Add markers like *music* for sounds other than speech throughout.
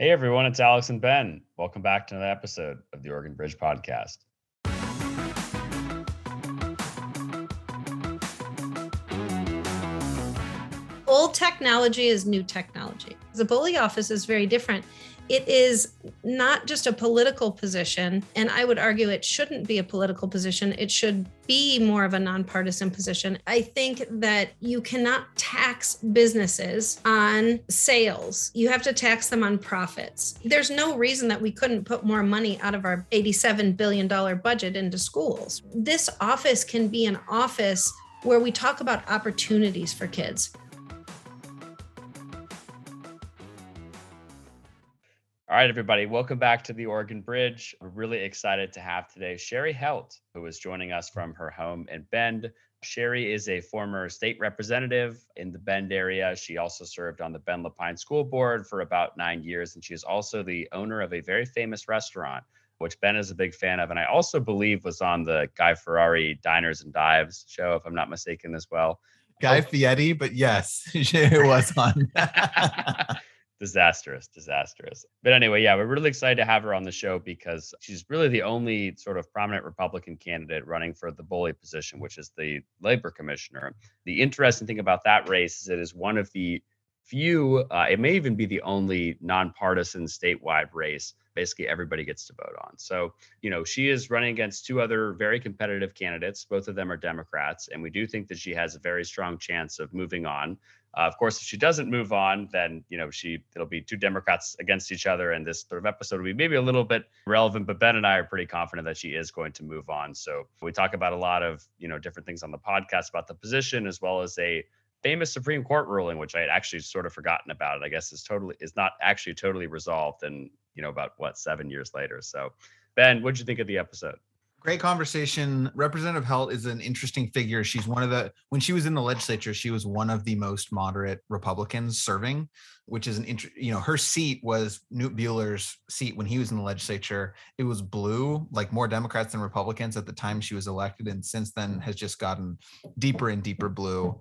Hey everyone, it's Alex and Ben. Welcome back to another episode of the Oregon Bridge Podcast. Old technology is new technology. The BOLI office is very different it is not just a political position. And I would argue it shouldn't be a political position. It should be more of a nonpartisan position. I think that you cannot tax businesses on sales. You have to tax them on profits. There's no reason that we couldn't put more money out of our $87 billion budget into schools. This office can be an office where we talk about opportunities for kids. All right, everybody, welcome back to the Oregon Bridge. We're really excited to have today Cheri Helt, who is joining us from her home in Bend. Cheri is a former state representative in the Bend area. She also served on the Bend-La Pine School Board for about nine years, and she is also the owner of a very famous restaurant, which Ben is a big fan of, and I also believe was on the Guy Ferrari Diners and Dives show, if I'm not mistaken, as well. Guy Fieri, but yes, *laughs* it was on. *laughs* disastrous, disastrous. But anyway, yeah, we're really excited to have her on the show because she's really the only sort of prominent Republican candidate running for the BOLI position, which is the labor commissioner. The interesting thing about that race is it is one of the few, uh, it may even be the only nonpartisan statewide race basically everybody gets to vote on. So, you know, she is running against two other very competitive candidates. Both of them are Democrats. And we do think that she has a very strong chance of moving on. Uh, of course, if she doesn't move on, then you know she it'll be two Democrats against each other, and this sort of episode will be maybe a little bit relevant. But Ben and I are pretty confident that she is going to move on. So we talk about a lot of you know different things on the podcast about the position, as well as a famous Supreme Court ruling, which I had actually sort of forgotten about. It I guess is totally is not actually totally resolved, and you know about what seven years later. So Ben, what did you think of the episode? Great conversation. Representative Helt is an interesting figure. She's one of the when she was in the legislature, she was one of the most moderate Republicans serving, which is an int- you know her seat was Knute Buehler's seat when he was in the legislature. It was blue, like more Democrats than Republicans at the time she was elected, and since then has just gotten deeper and deeper blue.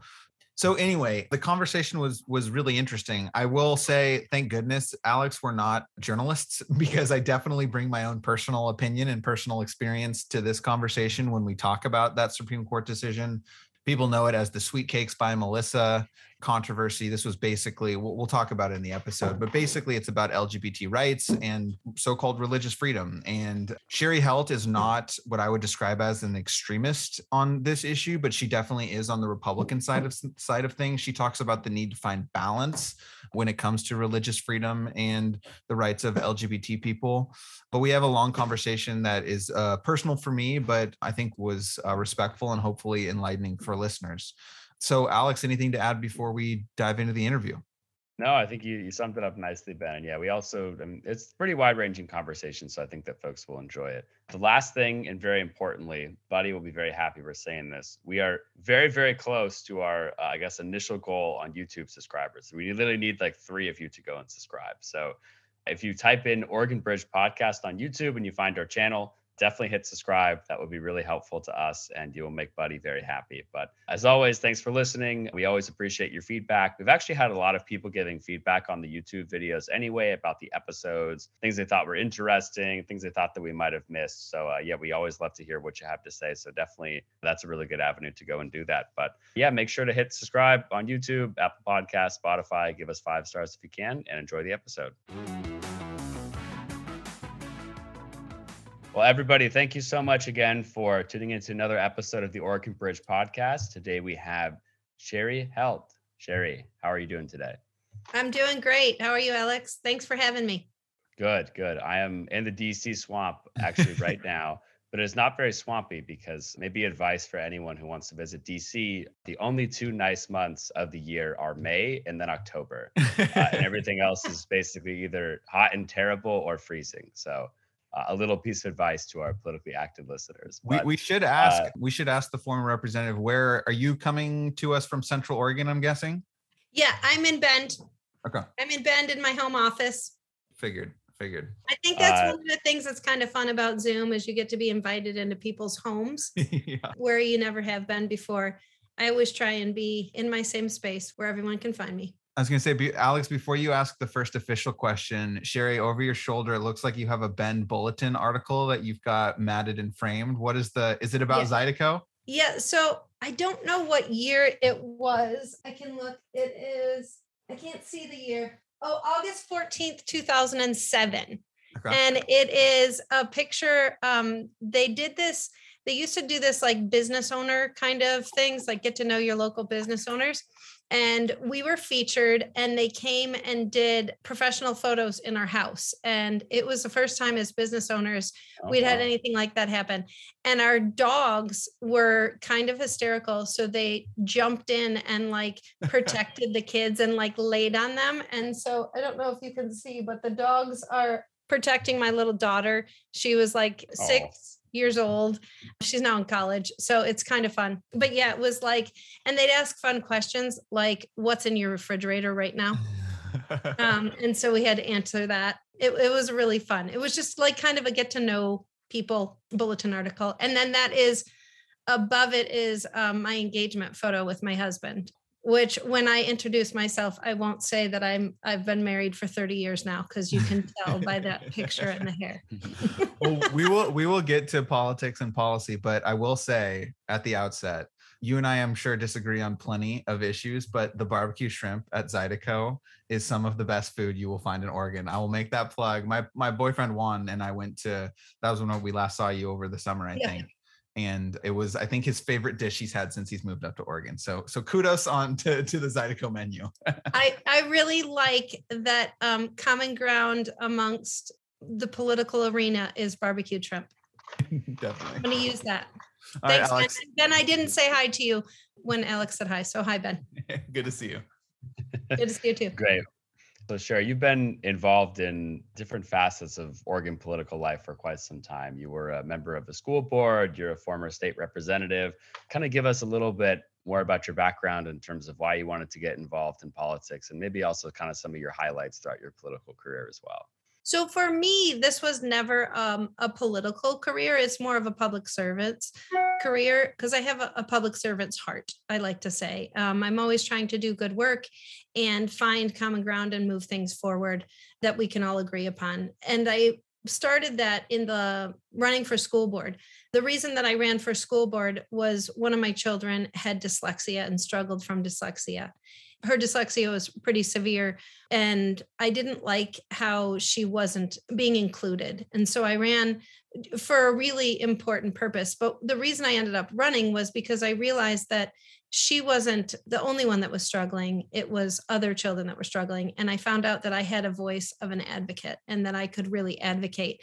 So anyway, the conversation was was really interesting. I will say, thank goodness, Alex, we're not journalists *laughs* because I definitely bring my own personal opinion and personal experience to this conversation when we talk about that Supreme Court decision. People know it as the Sweet Cakes by Melissa controversy. This was basically, we'll, we'll, talk about it in the episode, but basically it's about LGBT rights and so called religious freedom. And Cheri Helt is not what I would describe as an extremist on this issue, but she definitely is on the Republican side of side of things. She talks about the need to find balance when it comes to religious freedom and the rights of LGBT people. But we have a long conversation that is uh, personal for me, but I think was uh, respectful and hopefully enlightening for listeners. So, Alex, anything to add before we dive into the interview? No, I think you, you summed it up nicely, Ben. And yeah, we also, I mean, it's pretty wide ranging conversation. So I think that folks will enjoy it. The last thing, and very importantly, Buddy will be very happy we're saying this. We are very, very close to our, uh, I guess, initial goal on YouTube subscribers. We literally need like three of you to go and subscribe. So if you type in Oregon Bridge Podcast on YouTube and you find our channel, definitely hit subscribe. That would be really helpful to us and you will make Buddy very happy. But as always, thanks for listening. We always appreciate your feedback. We've actually had a lot of people giving feedback on the YouTube videos anyway about the episodes, things they thought were interesting, things they thought that we might have missed. So, uh, yeah, we always love to hear what you have to say. So, definitely that's a really good avenue to go and do that. But yeah, make sure to hit subscribe on YouTube, Apple Podcast, Spotify. Give us five stars if you can and enjoy the episode. Well, everybody, thank you so much again for tuning into another episode of the Oregon Bridge podcast. Today we have Cheri Helt. Cheri, how are you doing today? I'm doing great. How are you, Alex? Thanks for having me. Good, good. I am in the DC swamp actually right *laughs* now, but it's not very swampy because maybe advice for anyone who wants to visit DC the only two nice months of the year are May and then October. *laughs* uh, and everything else is basically either hot and terrible or freezing. So, uh, a little piece of advice to our politically active listeners. But, we, we should ask uh, we should ask the former representative where are you coming to us from Central Oregon? I'm guessing. Yeah, I'm in Bend. Okay. I'm in Bend in my home office. Figured. Figured. I think that's uh, one of the things that's kind of fun about Zoom is you get to be invited into people's homes *laughs* yeah. where you never have been before. I always try and be in my same space where everyone can find me. I was going to say, Alex, before you ask the first official question, Cheri, over your shoulder, it looks like you have a Bend Bulletin article that you've got matted and framed. What is the, is it about yeah. Zydeco? Yeah. So I don't know what year it was. I can look. It is, I can't see the year. Oh, August 14th, 2007. Okay. And it is a picture. Um, they did this, they used to do this like business owner kind of things, like get to know your local business owners and we were featured and they came and did professional photos in our house. And it was the first time as business owners oh, we'd had anything like that happen. And our dogs were kind of hysterical so they jumped in and like *laughs* protected the kids and like laid on them. And so i don't know if you can see but the dogs are protecting my little daughter. She was like oh. six years old. She's now in college. So it's kind of fun. But yeah, it was like, and they'd ask fun questions like, what's in your refrigerator right now? *laughs* um, and so we had to answer that. It, it was really fun. It was just like kind of a get to know people bulletin article. And then that is above it is um, my engagement photo with my husband which when I introduce myself, I won't say that I'm I've been married for 30 years now because you can tell by that picture and the hair. *laughs* well, we will we will get to politics and policy, but I will say at the outset, you and I I'm sure disagree on plenty of issues, but the barbecue shrimp at Zydeco is some of the best food you will find in Oregon. I will make that plug. My my boyfriend Juan and I went to that was when we last saw you over the summer, I yeah. think and it was I think his favorite dish he's had since he's moved up to Oregon. So so kudos on to, to the Zydeco menu. *laughs* I I really like that um, common ground amongst the political arena is barbecue shrimp. Definitely. I'm going to use that. All Thanks, right, ben. ben. I didn't say hi to you when Alex said hi. So hi, Ben. *laughs* Good to see you. Good to see you too. Great. So, Cheri, you've been involved in different facets of Oregon political life for quite some time. You were a member of the school board, you're a former state representative. Kind of give us a little bit more about your background in terms of why you wanted to get involved in politics and maybe also kind of some of your highlights throughout your political career as well. So for me, this was never um, a political career. It's more of a public servant's career because I have a, a, public servant's heart, I like to say. Um, I'm always trying to do good work and find common ground and move things forward that we can all agree upon. And I started that in the running for school board. The reason that I ran for school board was one of my children had dyslexia and struggled from dyslexia her dyslexia was pretty severe and i didn't like how she wasn't being included. And so i ran for a really important purpose but the reason i ended up running was because i realized that she wasn't the only one that was struggling. It was other children that were struggling and i found out that i had a voice of an advocate and that i could really advocate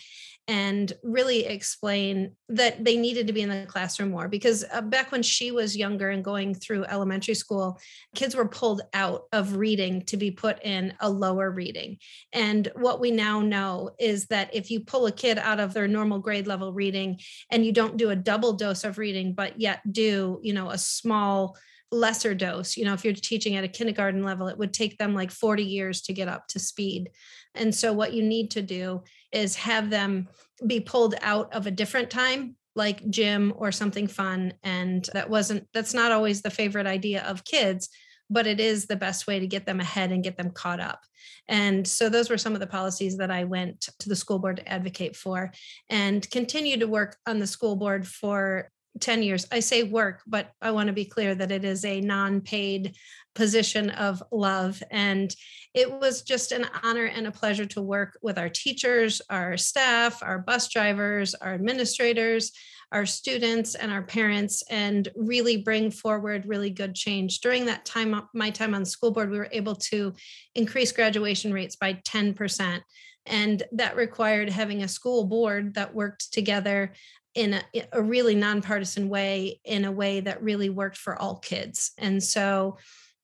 and really explain that they needed to be in the classroom more because uh, back when she was younger and going through elementary school kids were pulled out of reading to be put in a lower reading and what we now know is that if you pull a kid out of their normal grade level reading and you don't do a double dose of reading but yet do you know a small lesser dose. You know, if you're teaching at a kindergarten level, it would take them like 40 years to get up to speed. And so, what you need to do is have them be pulled out of a different time, like gym or something fun. And that wasn't, that's not always the favorite idea of kids, but it is the best way to get them ahead and get them caught up. And so those were some of the policies that I went to the school board to advocate for and continue to work on the school board for 10 years. I say work, but I want to be clear that it is a non paid position of love. And it was just an honor and a pleasure to work with our teachers, our staff, our bus drivers, our administrators, our students, and our parents, and really bring forward really good change. During that time, uh, my time on school board, we were able to increase graduation rates by 10%. And that required having a school board that worked together in a, a, really nonpartisan way in a way that really worked for all kids and so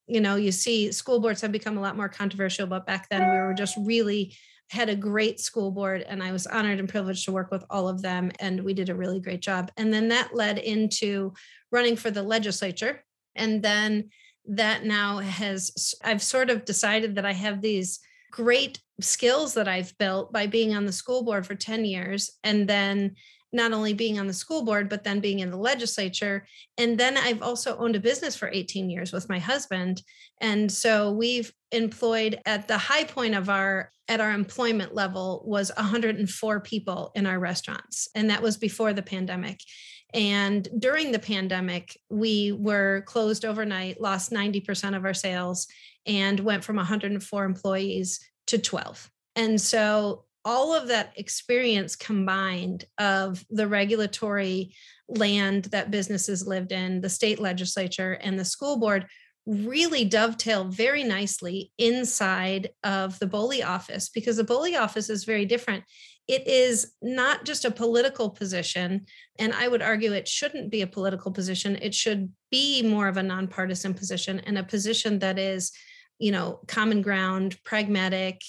you know you see school boards have become a lot more controversial but back then we were just really had a great school board and i was honored and privileged to work with all of them and we did a really great job. And then that led into running for the legislature and then that now has i've sort of decided that i have these great skills that i've built by being on the school board for 10 years and then not only being on the school board, but then being in the legislature. And then I've also owned a business for 18 years with my husband. And so we've employed at the high point of our at our employment level was 104 people in our restaurants and that was before the pandemic and during the pandemic we were closed overnight lost 90% of our sales and went from 104 employees to 12 and so all of that experience combined of the regulatory land that businesses lived in, the state legislature, and the school board really dovetail very nicely inside of the BOLI office because the BOLI office is very different. It is not just a political position, and I would argue it shouldn't be a political position. It should be more of a nonpartisan position and a position that is you know, common ground, pragmatic,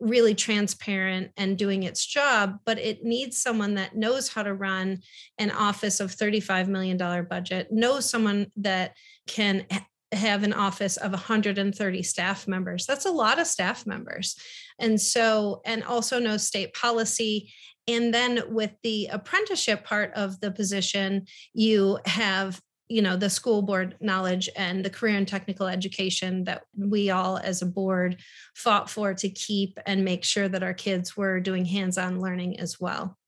really transparent and doing its job, but it needs someone that knows how to run an office of $35 million budget, knows someone that can have an office of 130 staff members. That's a lot of staff members. And so, and also know state policy. And then with the apprenticeship part of the position, you have you know the school board knowledge and the career and technical education that we all as a board fought for to keep and make sure that our kids were doing hands-on learning as well.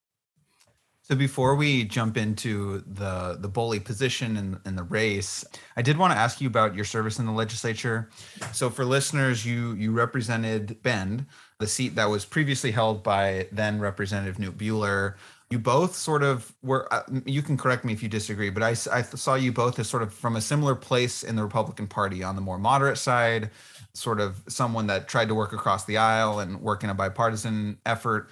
So before we jump into the the BOLI position and, the race i did want to ask you about your service in the legislature. So for listeners you you represented bend the seat that was previously held by then representative Knute Buehler you both sort of were uh, you can correct me if you disagree but I, I saw you both as sort of from a similar place in the republican party on the more moderate side sort of someone that tried to work across the aisle and work in a bipartisan effort.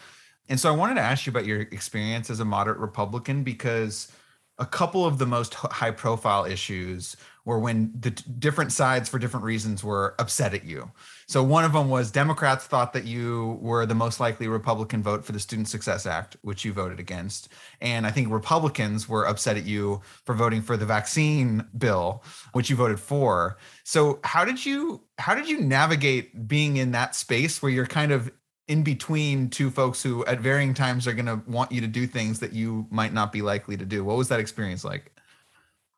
And so i wanted to ask you about your experience as a moderate republican because a couple of the most high profile issues were when the different sides for different reasons were upset at you so one of them was Democrats thought that you were the most likely Republican vote for the Student Success Act, which you voted against. And I think Republicans were upset at you for voting for the vaccine bill, which you voted for. So how did you how did you navigate being in that space where you're kind of in between two folks who at varying times are going to want you to do things that you might not be likely to do? What was that experience like?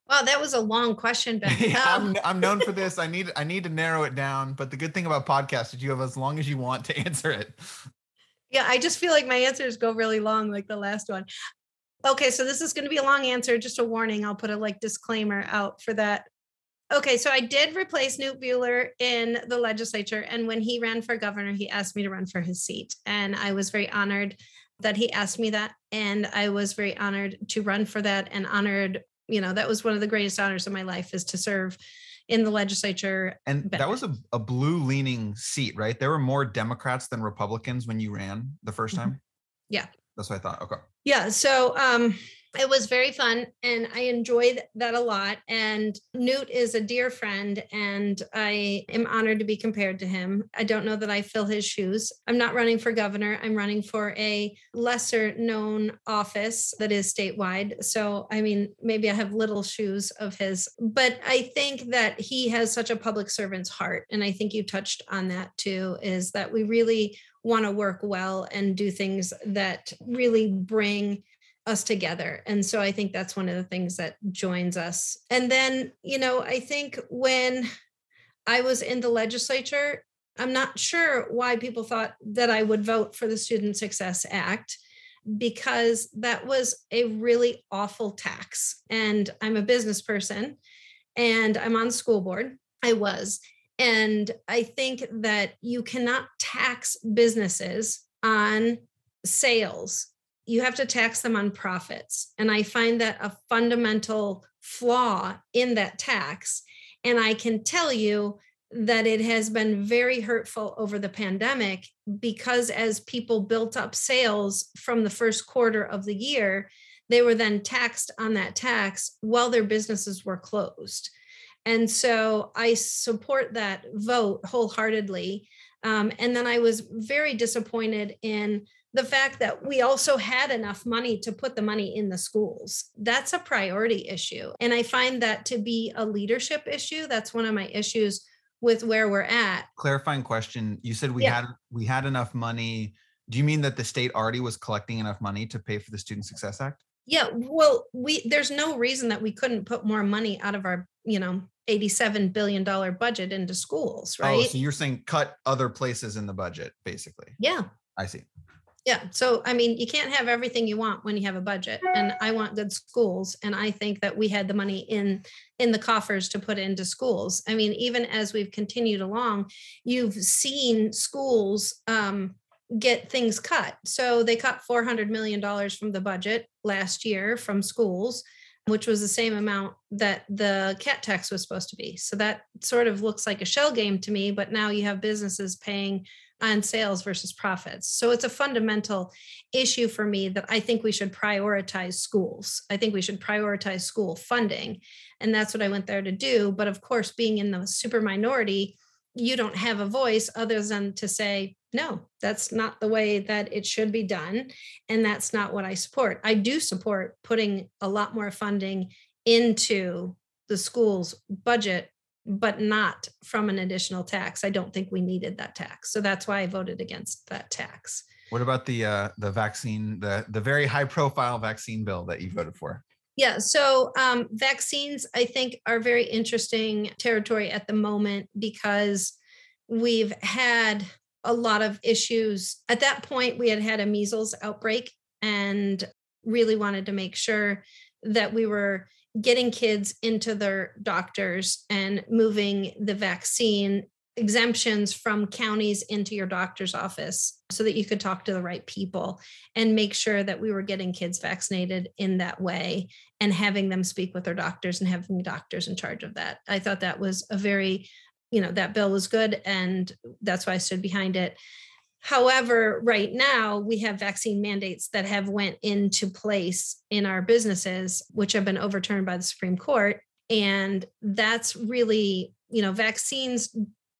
Wow, that was a long question, Ben. *laughs* yeah, I'm, um, I'm known for this. I need I need to narrow it down. But the good thing about podcasts is you have as long as you want to *laughs* answer it. Yeah, I just feel like my answers go really long, like the last one. Okay, so this is going to be a long answer. Just a warning. I'll put a like disclaimer out for that. Okay, so I did replace Knute Buehler in the legislature, and when he ran for governor, he asked me to run for his seat, and I was very honored that he asked me that, and I was very honored to run for that, and honored you know that was one of the greatest honors of my life is to serve in the legislature and that was a, a blue leaning seat right? There were more democrats than republicans when you ran the 1st mm-hmm. time? Yeah. That's what i thought okay. Yeah so um it was very fun and I enjoyed that a lot. And Knute is a dear friend and I am honored to be compared to him. I don't know that I fill his shoes. I'm not running for governor, I'm running for a lesser known office that is statewide. So, I mean, maybe I have little shoes of his, but I think that he has such a public servant's heart. And I think you touched on that too, is that we really want to work well and do things that really bring us together. And so I think that's one of the things that joins us. And then, you know, I think when I was in the legislature, I'm not sure why people thought that I would vote for the Student Success Act because that was a really awful tax. And I'm a business person and I'm on school board. I was. And I think that you cannot tax businesses on sales you have to tax them on profits. And I find that a fundamental flaw in that tax. And I can tell you that it has been very hurtful over the pandemic because as people built up sales from the first quarter of the year, they were then taxed on that tax while their businesses were closed. And so I support that vote wholeheartedly. Um, and then I was very disappointed in the fact that we also had enough money to put the money in the schools. That's a priority issue. And I find that to be a leadership issue. That's one of my issues with where we're at. Clarifying question. You said we yeah. had we had enough money Do you mean that the state already was collecting enough money to pay for the Student Success Act? Yeah, well, we there's no reason that we couldn't put more money out of our, you know, 87 billion dollar budget into schools, right? Oh, right? so you're saying cut other places in the budget, basically. yeah. I see. Yeah. So, I mean, you can't have everything you want when you have a budget. And I want good schools. And I think that we had the money in in the coffers to put into schools. I mean, even as we've continued along, you've seen schools um, get things cut. So they cut four hundred million dollars from the budget last year from schools, which was the same amount that the CAT tax was supposed to be. So that sort of looks like a shell game to me. But now you have businesses paying on sales versus profits. So it's a fundamental issue for me that I think we should prioritize schools. I think we should prioritize school funding. And that's what I went there to do. But of course, being in the super minority, you don't have a voice other than to say, no, that's not the way that it should be done. And that's not what I support. I do support putting a lot more funding into the school's budget but not from an additional tax. I don't think we needed that tax. So that's why I voted against that tax. What about the uh the vaccine, the the very high profile vaccine bill that you voted for? Yeah, so um, vaccines, I think, are very interesting territory at the moment because we've had a lot of issues. At that point, we had had a measles outbreak and really wanted to make sure that we were getting kids into their doctors and moving the vaccine exemptions from counties into your doctor's office so that you could talk to the right people and make sure that we were getting kids vaccinated in that way and having them speak with their doctors and having doctors in charge of that. I thought that was a very, you know, that bill was good and that's why I stood behind it. However, right now we have vaccine mandates that have went into place in our businesses, which have been overturned by the Supreme Court. And that's really, you know, vaccines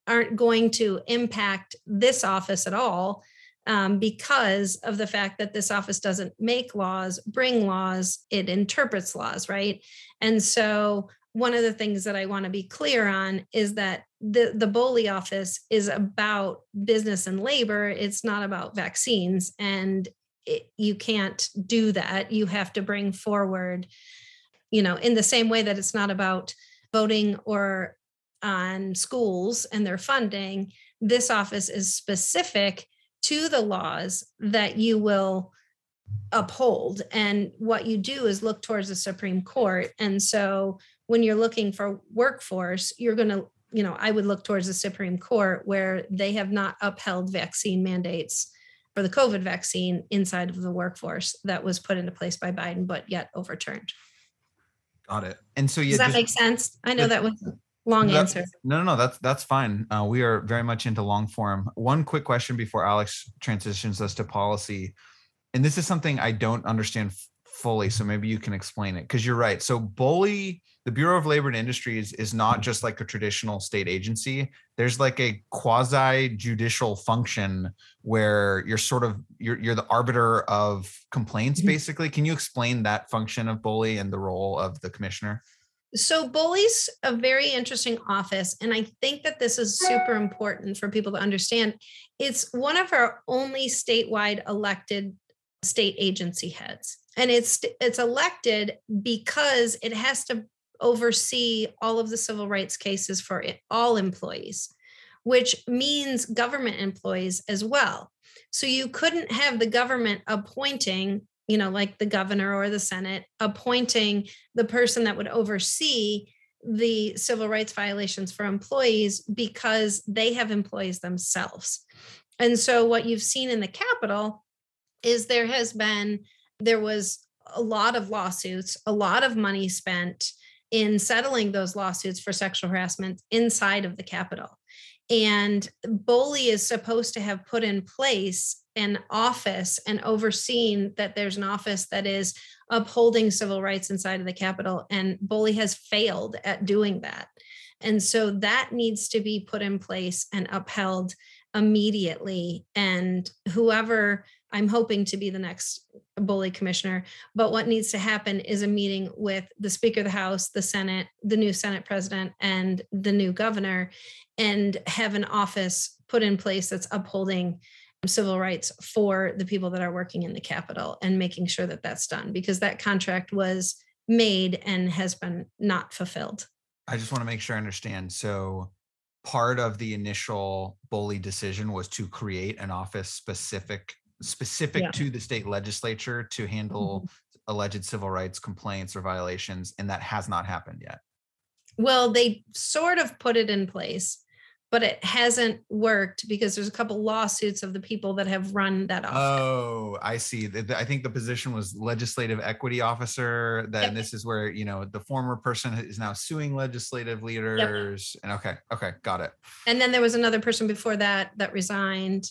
aren't going to impact this office at all um, because of the fact that this office doesn't make laws, bring laws, it interprets laws, right? And so one of the things that I want to be clear on is that the the BOLI office is about business and labor. It's not about vaccines, and it, you can't do that. You have to bring forward, you know, in the same way that it's not about voting or on schools and their funding. This office is specific to the laws that you will uphold and what you do is look towards the supreme court and so when you're looking for workforce you're going to you know i would look towards the supreme court where they have not upheld vaccine mandates for the covid vaccine inside of the workforce that was put into place by biden but yet overturned Got it. And so you does that just- make sense i know that- was a long answer No, no, no, that's that's fine. Uh, we are very much into long form. One quick question before Alex transitions us to policy, and this is something I don't understand fully, so maybe you can explain it. Because you're right. So BOLI, the Bureau of Labor and Industries, is not just like a traditional state agency. There's like a quasi judicial function where you're sort of you're you're the arbiter of complaints, Mhm. basically. Can you explain that function of BOLI and the role of the commissioner? So BOLI's a very interesting office, and I think that this is super important for people to understand. It's one of our only statewide elected state agency heads, and it's it's elected because it has to oversee all of the civil rights cases for all employees, which means government employees as well. So you couldn't have the government appointing, you know, like the governor or the Senate appointing the person that would oversee the civil rights violations for employees because they have employees themselves. And so what you've seen in the Capitol is there has been, there was a lot of lawsuits, a lot of money spent in settling those lawsuits for sexual harassment inside of the Capitol. And BOLI is supposed to have put in place an office and overseen that there's an office that is upholding civil rights inside of the Capitol. And BOLI has failed at doing that. And so that needs to be put in place and upheld immediately. And whoever I'm hoping to be the next BOLI commissioner. But what needs to happen is a meeting with the Speaker of the House, the Senate, the new Senate president, and the new governor, and have an office put in place that's upholding civil rights for the people that are working in the Capitol and making sure that that's done because that contract was made and has been not fulfilled. I just want to make sure I understand. So, part of the initial BOLI decision was to create an office specific specific yeah. to the state legislature to handle mm-hmm. alleged civil rights complaints or violations and that has not happened yet. Well, they sort of put it in place but it hasn't worked because there's a couple lawsuits of the people that have run that office. Oh, I see. I think the position was legislative equity officer. That yep. this is where you know the former person is now suing legislative leaders. Yep. And okay, okay, got it. And then there was another person before that that resigned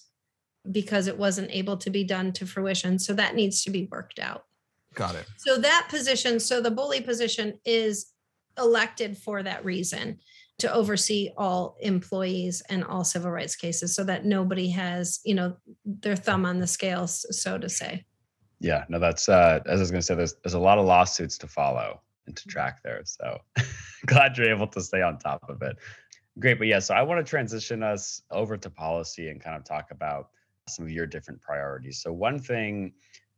because it wasn't able to be done to fruition. So that needs to be worked out. Got it. So that position, so the BOLI position is elected for that reason to oversee all employees and all civil rights cases so that nobody has you know their thumb on the scales so to say yeah no that's uh as i was going to say there's there's a lot of lawsuits to follow and to track there so *laughs* glad you're able to stay on top of it great but yeah so i want to transition us over to policy and kind of talk about some of your different priorities so one thing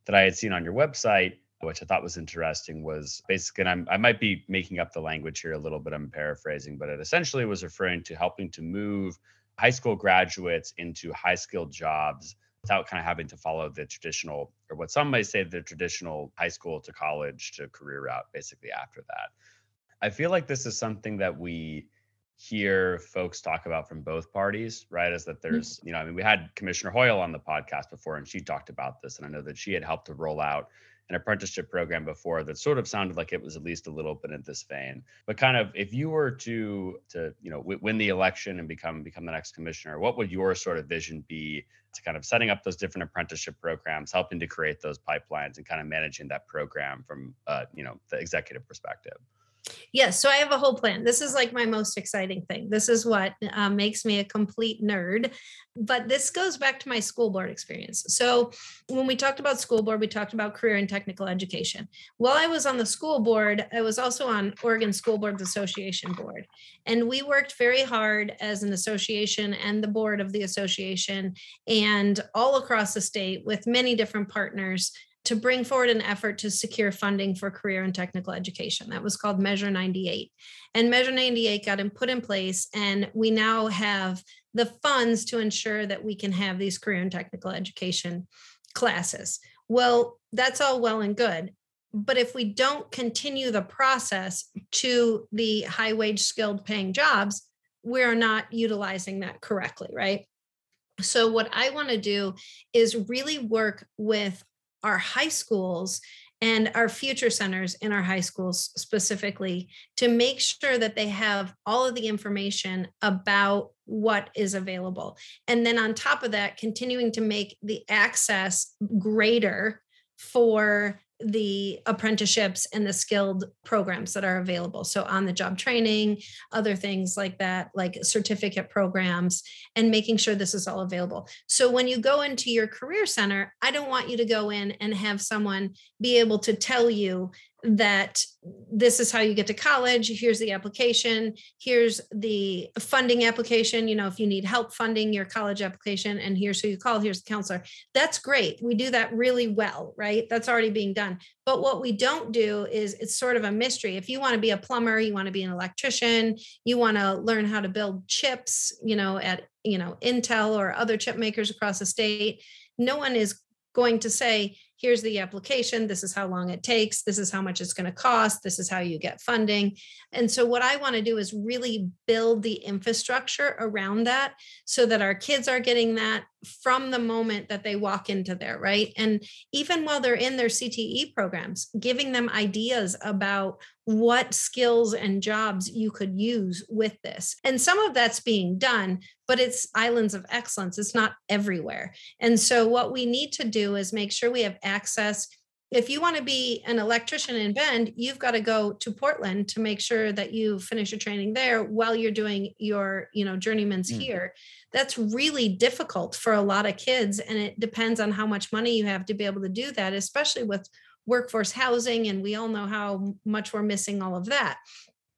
that i had seen on your website which I thought was interesting, was basically, and I'm, I might be making up the language here a little bit, I'm paraphrasing, but it essentially was referring to helping to move high school graduates into high skilled jobs without kind of having to follow the traditional, or what some might say, the traditional high school to college to career route, basically after that. I feel like this is something that we hear folks talk about from both parties, right? Is that mm-hmm. there's, you know, I mean, we had Commissioner Hoyle on the podcast before, and she talked about this, and I know that she had helped to roll out an apprenticeship program before that sort of sounded like it was at least a little bit in this vein. But kind of, if you were to to you know w- win the election and become become the next commissioner, what would your sort of vision be to kind of setting up those different apprenticeship programs, helping to create those pipelines, and kind of managing that program from uh, you know the executive perspective? Yes, so I have a whole plan. This is like my most exciting thing. This is what uh, makes me a complete nerd. But this goes back to my school board experience. So, when we talked about school board, we talked about career and technical education. While I was on the school board, I was also on Oregon School Boards Association board. And we worked very hard as an association and the board of the association and all across the state with many different partners to bring forward an effort to secure funding for career and technical education. That was called Measure 98. And Measure 98 got put in place, and we now have the funds to ensure that we can have these career and technical education classes. Well, that's all well and good. But if we don't continue the process to the high wage skilled paying jobs, we're not utilizing that correctly, right? So, what I want to do is really work with our high schools and our future centers in our high schools specifically to make sure that they have all of the information about what is available. And then on top of that, continuing to make the access greater for the apprenticeships and the skilled programs that are available. So, on the job training, other things like that, like certificate programs, and making sure this is all available. So, when you go into your career center, I don't want you to go in and have someone be able to tell you that this is how you get to college here's the application here's the funding application you know if you need help funding your college application and here's who you call here's the counselor. That's great. We do that really well right? That's already being done. But what we don't do is it's sort of a mystery. If you want to be a plumber you want to be an electrician you want to learn how to build chips you know at you know intel or other chip makers across the state no one is going to say here's the application this is how long it takes this is how much it's going to cost this is how you get funding. And so what i want to do is really build the infrastructure around that so that our kids are getting that from the moment that they walk into there right? And even while they're in their cte programs giving them ideas about what skills and jobs you could use with this. And some of that's being done, but it's islands of excellence. It's not everywhere. And so, what we need to do is make sure we have access. If you want to be an electrician in Bend, you've got to go to Portland to make sure that you finish your training there while you're doing your, you know, journeyman's mm. here. That's really difficult for a lot of kids. And it depends on how much money you have to be able to do that, especially with workforce housing, and we all know how much we're missing all of that.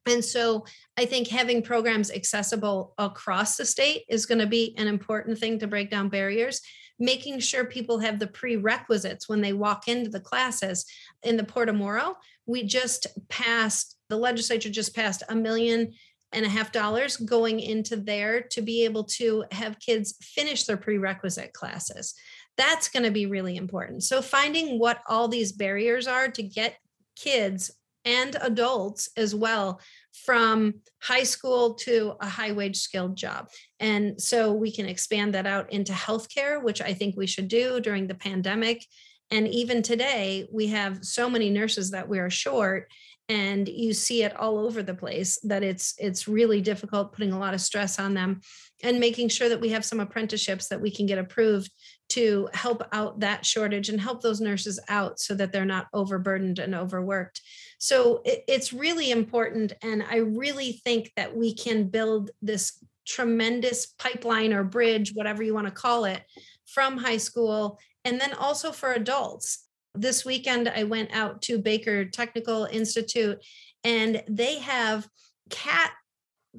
And so I think having programs accessible across the state is going to be an important thing to break down barriers making sure people have the prerequisites when they walk into the classes. In the Port of Morrow, we just passed, the legislature just passed a million and a half dollars going into there to be able to have kids finish their prerequisite classes. That's going to be really important. So, finding what all these barriers are to get kids and adults as well from high school to a high wage skilled job. And so we can expand that out into healthcare, which I think we should do during the pandemic. And even today, we have so many nurses that we are short and you see it all over the place that it's it's really difficult putting a lot of stress on them and making sure that we have some apprenticeships that we can get approved to help out that shortage and help those nurses out so that they're not overburdened and overworked. So it, it's really important and i really think that we can build this tremendous pipeline or bridge whatever you want to call it from high school and then also for adults. This weekend, I went out to Baker Technical Institute and they have cat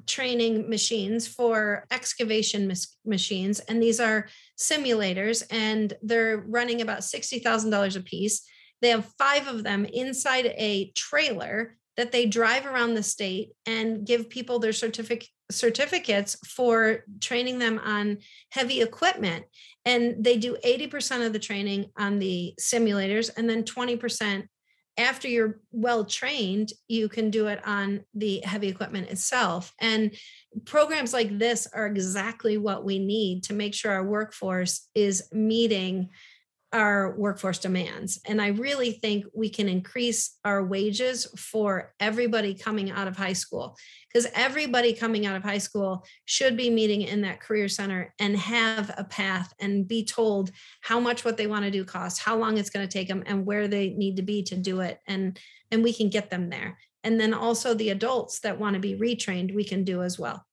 training machines for excavation mis- machines. And these are simulators and they're running about $60,000 a piece. They have five of them inside a trailer that they drive around the state and give people their certificate certificates for training them on heavy equipment and they do 80% of the training on the simulators and then 20% after you're well trained you can do it on the heavy equipment itself and programs like this are exactly what we need to make sure our workforce is meeting our workforce demands. And I really think we can increase our wages for everybody coming out of high school because everybody coming out of high school should be meeting in that career center and have a path and be told how much what they want to do costs, how long it's going to take them and where they need to be to do it and and we can get them there. And then also the adults that want to be retrained we can do as well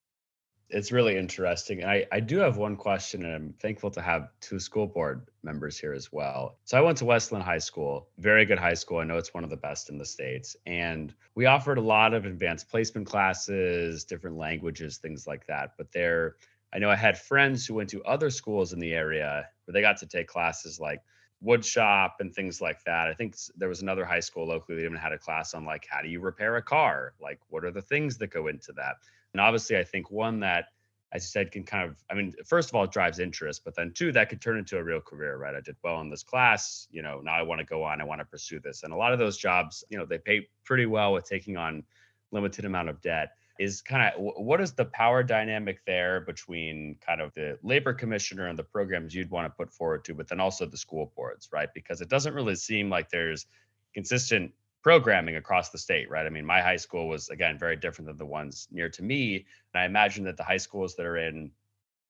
it's really interesting. I, I do have one question, and I'm thankful to have two school board members here as well. So I went to Westland High School, very good high school. I know it's one of the best in the States. And we offered a lot of advanced placement classes, different languages, things like that. But there, I know I had friends who went to other schools in the area where they got to take classes like wood shop and things like that. I think there was another high school locally that even had a class on like how do you repair a car? Like what are the things that go into that? And obviously, I think one that, as you said, can kind of, I mean, first of all, it drives interest, but then two, that could turn into a real career, right? I did well in this class, you know, now I want to go on, I want to pursue this. And a lot of those jobs, you know, they pay pretty well with taking on limited amount of debt. Is kind of what is the power dynamic there between kind of the labor commissioner and the programs you'd want to put forward to, but then also the school boards, right? Because it doesn't really seem like there's consistent programming across the state, right? I mean, my high school was again very different than the ones near to me, and I imagine that the high schools that are in,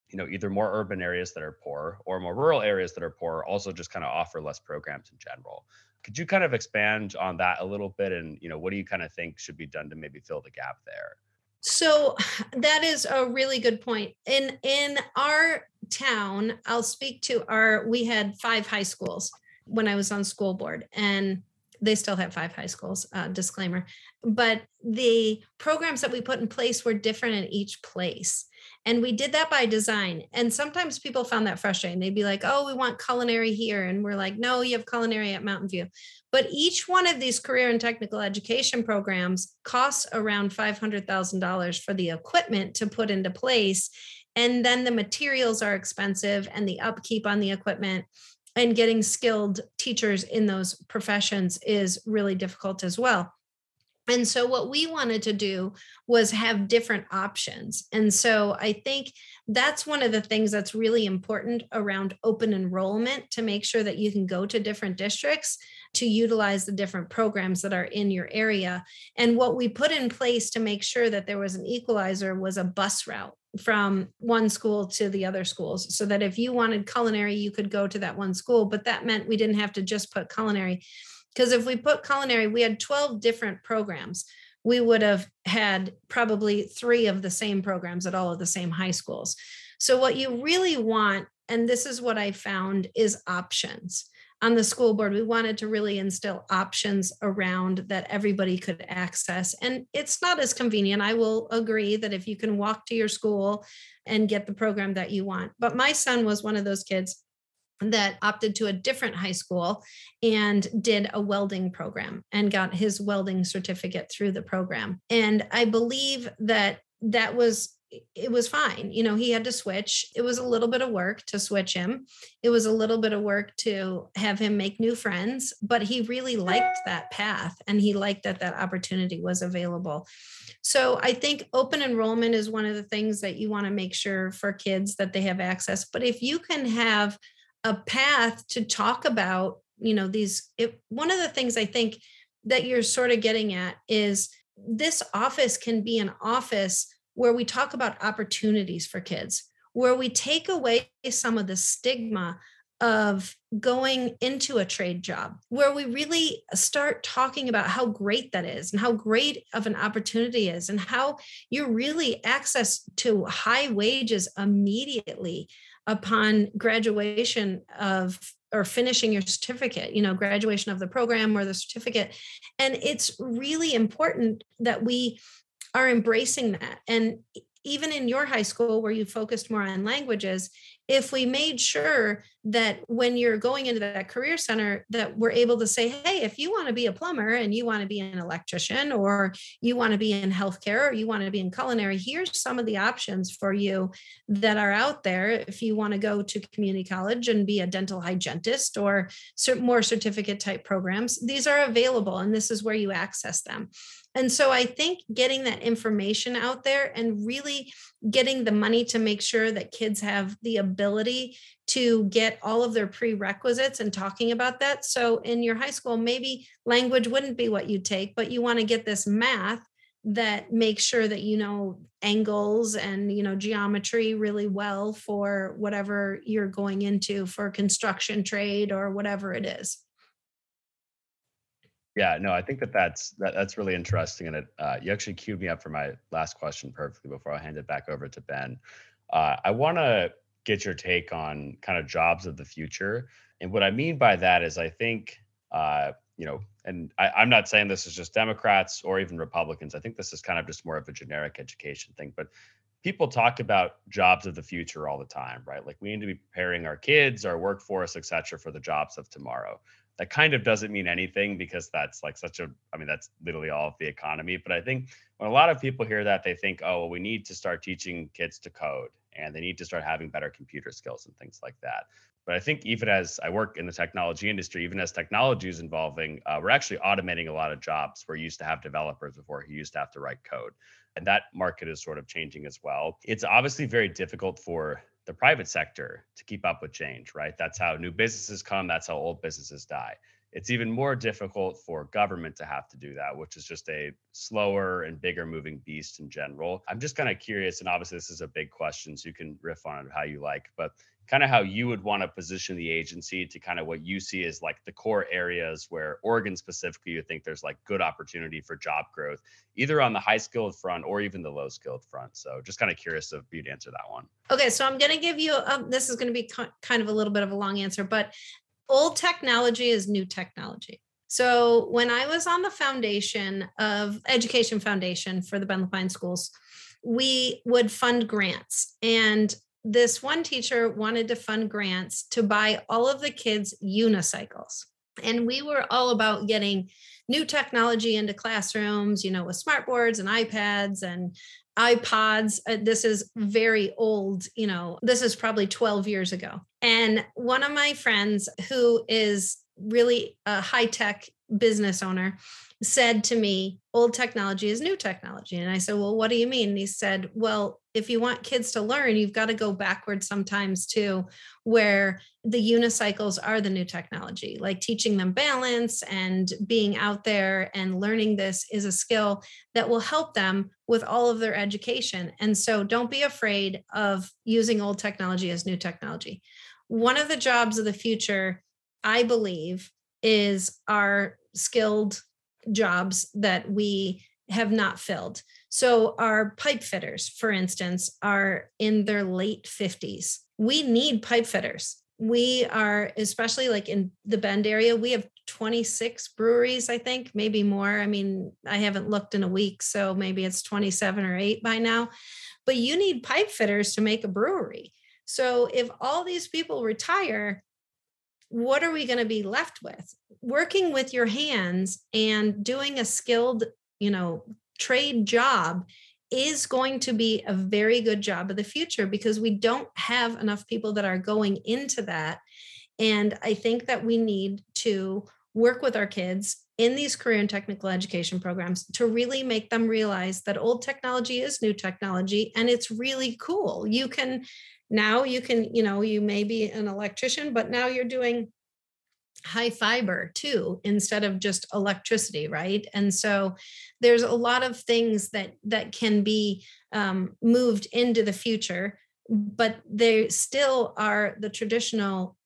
you know, either more urban areas that are poor or more rural areas that are poor also just kind of offer less programs in general. Could you kind of expand on that a little bit, and you know, what do you kind of think should be done to maybe fill the gap there? So *sighs* that is a really good point. In in our town, I'll speak to our we had five high schools when I was on school board and they still have five high schools uh, disclaimer. But the programs that we put in place were different in each place. And we did that by design. And sometimes people found that frustrating. They'd be like oh we want culinary here. And we're like no you have culinary at mountain view. But each one of these career and technical education programs costs around $500000 for the equipment to put into place. And then the materials are expensive and the upkeep on the equipment and getting skilled teachers in those professions is really difficult as well. And so, what we wanted to do was have different options. And so, I think that's one of the things that's really important around open enrollment to make sure that you can go to different districts to utilize the different programs that are in your area. And what we put in place to make sure that there was an equalizer was a bus route from one school to the other schools. So that if you wanted culinary you could go to that one school but that meant we didn't have to just put culinary. Because if we put culinary we had 12 different programs. We would have had probably three of the same programs at all of the same high schools. So what you really want and this is what i found is options on the school board, we wanted to really instill options around that everybody could access. And it's not as convenient. I will agree that if you can walk to your school and get the program that you want. But my son was one of those kids that opted to a different high school and did a welding program and got his welding certificate through the program. And I believe that that was it was fine. You know, he had to switch. It was a little bit of work to switch him. It was a little bit of work to have him make new friends, but he really liked that path and he liked that that opportunity was available. So I think open enrollment is one of the things that you want to make sure for kids that they have access. But if you can have a path to talk about, you know, these, it, one of the things I think that you're sort of getting at is this office can be an office where we talk about opportunities for kids, where we take away some of the stigma of going into a trade job, where we really start talking about how great that is and how great of an opportunity is, and how you're really access to high wages immediately upon graduation of or finishing your certificate, you know, graduation of the program or the certificate. And it's really important that we are embracing that. And even in your high school where you focused more on languages, if we made sure that when you're going into that career center that we're able to say hey if you want to be a plumber and you want to be an electrician or you want to be in healthcare or you want to be in culinary here's some of the options for you that are out there if you want to go to community college and be a dental hygienist or more certificate type programs. These are available and this is where you access them. And so I think getting that information out there and really getting the money to make sure that kids have the ability to get all of their prerequisites and talking about that. So in your high school, maybe language wouldn't be what you take, but you want to get this math that makes sure that you know angles and you know geometry really well for whatever you're going into for construction trade or whatever it is yeah, no, I think that that's that, that's really interesting, and it uh, you actually queued me up for my last question perfectly before I hand it back over to Ben. Uh, I want to get your take on kind of jobs of the future, and what I mean by that is I think uh, you know, and I, I'm not saying this is just Democrats or even Republicans. I think this is kind of just more of a generic education thing, but people talk about jobs of the future all the time, right? Like we need to be preparing our kids, our workforce, et cetera, for the jobs of tomorrow that kind of doesn't mean anything because that's like such a i mean that's literally all of the economy but i think when a lot of people hear that they think oh well we need to start teaching kids to code and they need to start having better computer skills and things like that. But i think even as i work in the technology industry even as technology is evolving uh, we're actually automating a lot of jobs where you used to have developers before who used to have to write code and that market is sort of changing as well. It's obviously very difficult for the private sector to keep up with change, right? That's how new businesses come, that's how old businesses die. It's even more difficult for government to have to do that, which is just a slower and bigger moving beast in general. I'm just kind of curious, and obviously, this is a big question, so you can riff on it how you like, but kind of how you would want to position the agency to kind of what you see as like the core areas where Oregon specifically you think there's like good opportunity for job growth, either on the high skilled front or even the low skilled front. So just kind of curious if you'd answer that one. Okay, so I'm going to give you um, this is going to be kind of a little bit of a long answer, but old technology is new technology. So when I was on the foundation of Education Foundation for the Bend-La Pine schools, we would fund grants and this one teacher wanted to fund grants to buy all of the kids unicycles. And we were all about getting new technology into classrooms, you know, with smartboards and iPads and iPods. Uh, this is very old, you know, this is probably 12 years ago. And one of my friends who is really a high tech business owner said to me, old technology is new technology. And I said, well, what do you mean? And he said, well, if you want kids to learn, you've got to go backwards sometimes too, where the unicycles are the new technology, like teaching them balance and being out there and learning this is a skill that will help them with all of their education. And so don't be afraid of using old technology as new technology. One of the jobs of the future, I believe, is our skilled jobs that we have not filled. So, our pipe fitters, for instance, are in their late 50s. We need pipe fitters. We are, especially like in the Bend area, we have 26 breweries, I think, maybe more. I mean, I haven't looked in a week, so maybe it's 27 or 8 by now. But you need pipe fitters to make a brewery. So, if all these people retire, what are we going to be left with? Working with your hands and doing a skilled, you know, trade job is going to be a very good job of the future because we don't have enough people that are going into that. And I think that we need to work with our kids in these career and technical education programs to really make them realize that old technology is new technology and it's really cool. You can now you can, you know, you may be an electrician, but now you're doing high fiber too instead of just electricity right? And so there's a lot of things that that can be um, moved into the future but they still are the traditional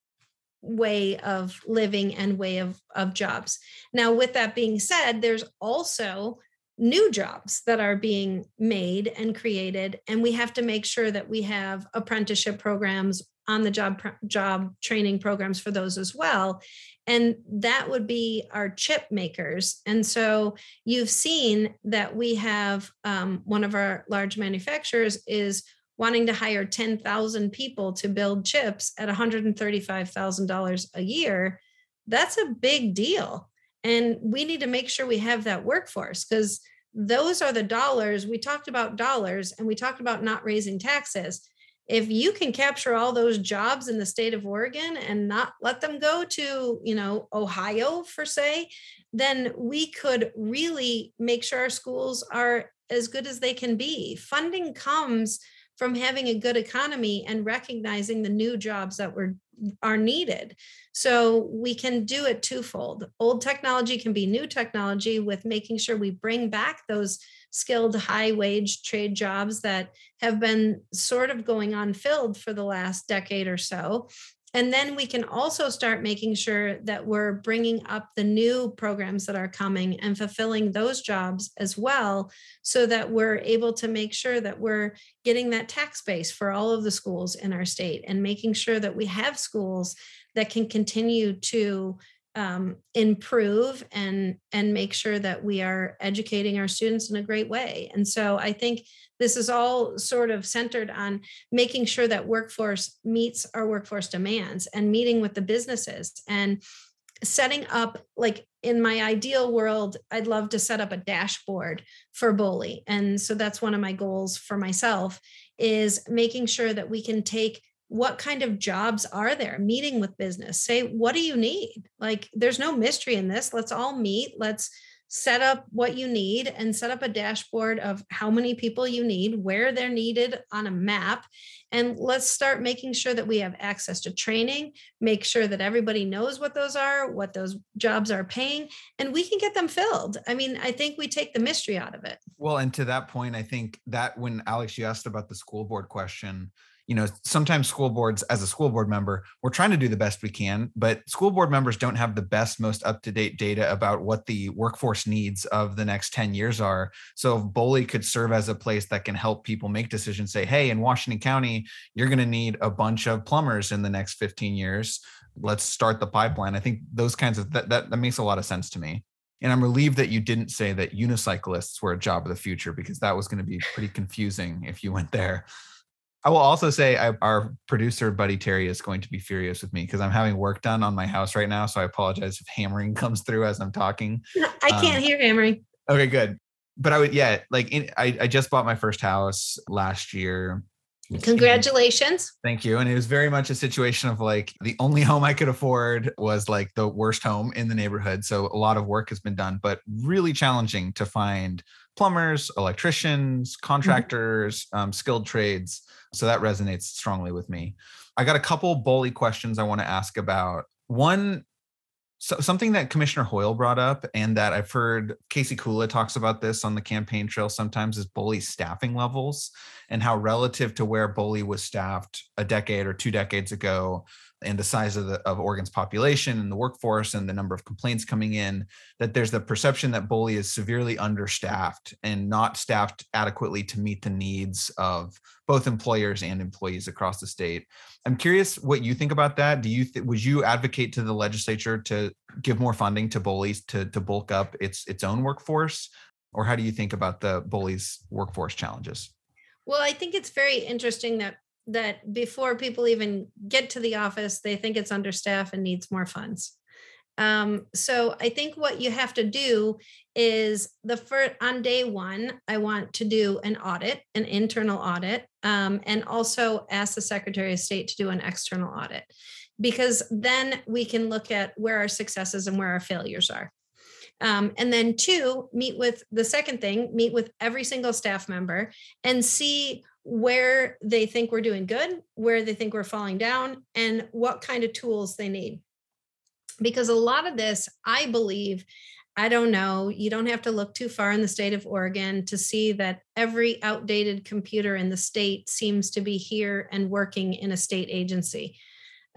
way of living and way of, of jobs. Now with that being said there's also new jobs that are being made and created and we have to make sure that we have apprenticeship programs on the job job training programs for those as well. And that would be our chip makers. And so you've seen that we have um, one of our large manufacturers is wanting to hire 10,000 people to build chips at $135,000 a year. That's a big deal and we need to make sure we have that workforce because those are the dollars we talked about dollars and we talked about not raising taxes if you can capture all those jobs in the state of Oregon and not let them go to, you know, Ohio for say, then we could really make sure our schools are as good as they can be. Funding comes from having a good economy and recognizing the new jobs that were are needed. So we can do it twofold. Old technology can be new technology with making sure we bring back those skilled high wage trade jobs that have been sort of going unfilled for the last decade or so and then we can also start making sure that we're bringing up the new programs that are coming and fulfilling those jobs as well, so that we're able to make sure that we're getting that tax base for all of the schools in our state and making sure that we have schools that can continue to um, improve and and make sure that we are educating our students in a great way. And so i think this is all sort of centered on making sure that workforce meets our workforce demands and meeting with the businesses and setting up like in my ideal world i'd love to set up a dashboard for BOLI. And so that's one of my goals for myself is making sure that we can take what kind of jobs are there meeting with business say what do you need? Like there's no mystery in this. Let's all meet. Let's set up what you need and set up a dashboard of how many people you need where they're needed on a map and let's start making sure that we have access to training make sure that everybody knows what those are what those jobs are paying and we can get them filled. I mean i think we take the mystery out of it. Well and to that point i think that when alex you asked about the school board question you know sometimes school boards as a school board member we're trying to do the best we can but school board members don't have the best most up to date data about what the workforce needs of the next 10 years are. So if BOLI could serve as a place that can help people make decisions say hey in washington county you're going to need a bunch of plumbers in the next 15 years. Let's start the pipeline. I think those kinds of that, that, that makes a lot of sense to me. And I'm relieved that you didn't say that unicyclists were a job of the future because that was going to be pretty confusing if you went there. I will also say I, our producer buddy Terry is going to be furious with me because I'm having work done on my house right now. So I apologize if hammering *laughs* comes through as I'm talking. I can't um, hear hammering. Okay, good. But I would, yeah, like in, I, I just bought my first house last year. Congratulations. Thank you. And it was very much a situation of like the only *laughs* home I could afford was like the worst home in the neighborhood. So a lot of work has been done, but really challenging to find plumbers, electricians, mm-hmm. contractors, mm-hmm. um, skilled trades. So that resonates strongly with me. I got a couple BOLI questions I want to ask about. One, so something that Commissioner Hoyle brought up, and that I've heard Casey Kulla talks about this on the campaign trail sometimes, is BOLI staffing levels and how relative to where BOLI was staffed a decade or two decades ago, and the size of the of Oregon's population and the workforce and the number of complaints coming in, that there's the perception that BOLI is severely understaffed and not staffed adequately to meet the needs of both employers and employees across the state. I'm curious what you think about that. Do you th- would you advocate to the legislature to give more funding to BOLIs to to bulk up its its own workforce, or how do you think about the BOLIs workforce challenges? Well, I think it's very interesting that that before people even get to the office, they think it's understaffed and needs more funds. Um, so I think what you have to do is the first on day one, I want to do an audit, an internal audit, um, and also ask the Secretary of State to do an external audit, because then we can look at where our successes and where our failures are. Um, and then two, meet with the second thing, meet with every single staff member and see where they think we're doing good, where they think we're falling down, and what kind of tools they need because a lot of this, I believe, I don't know, you don't have to look too far in the state of Oregon to see that every outdated computer in the state seems to be here and working in a state agency.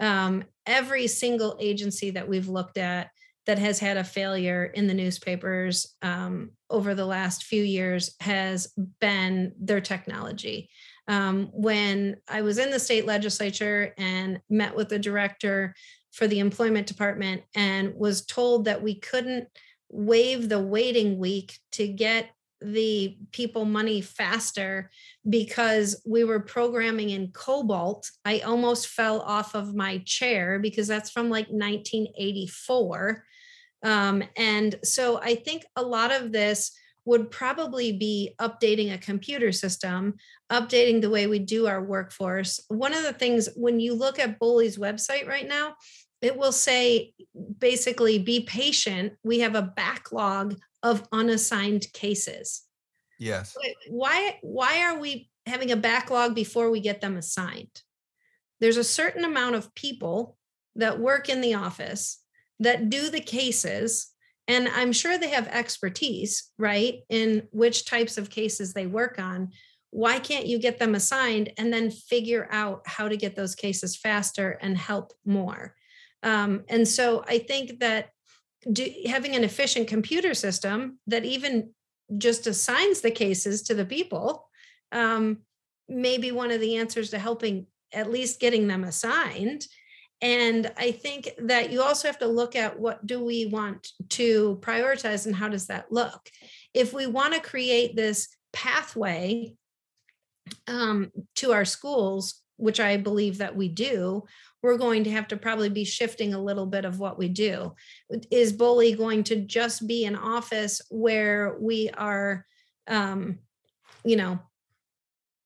Um, every single agency that we've looked at that has had a failure in the newspapers um, over the last few years has been their technology. Um, when I was in the state legislature and met with the director for the employment department and was told that we couldn't waive the waiting week to get the people money faster because we were programming in COBOL i almost fell off of my chair because that's from like 1984 um, and so i think a lot of this would probably be updating a computer system updating the way we do our workforce. One of the things when you look at BOLI's website right now it will say basically be patient. We have a backlog of unassigned cases. Yes. Why why are we having a backlog before we get them assigned? There's a certain amount of people that work in the office that do the cases and i'm sure they have expertise right in which types of cases they work on why can't you get them assigned and then figure out how to get those cases faster and help more um, and so I think that do, having an efficient computer system that even just assigns the cases to the people um, may be one of the answers to helping at least getting them assigned. And I think that you also have to look at what do we want to prioritize and how does that look? If we want to create this pathway um, to our schools, which I believe that we do, we're going to have to probably be shifting a little bit of what we do. Is BOLI going to just be an office where we are, um, you know,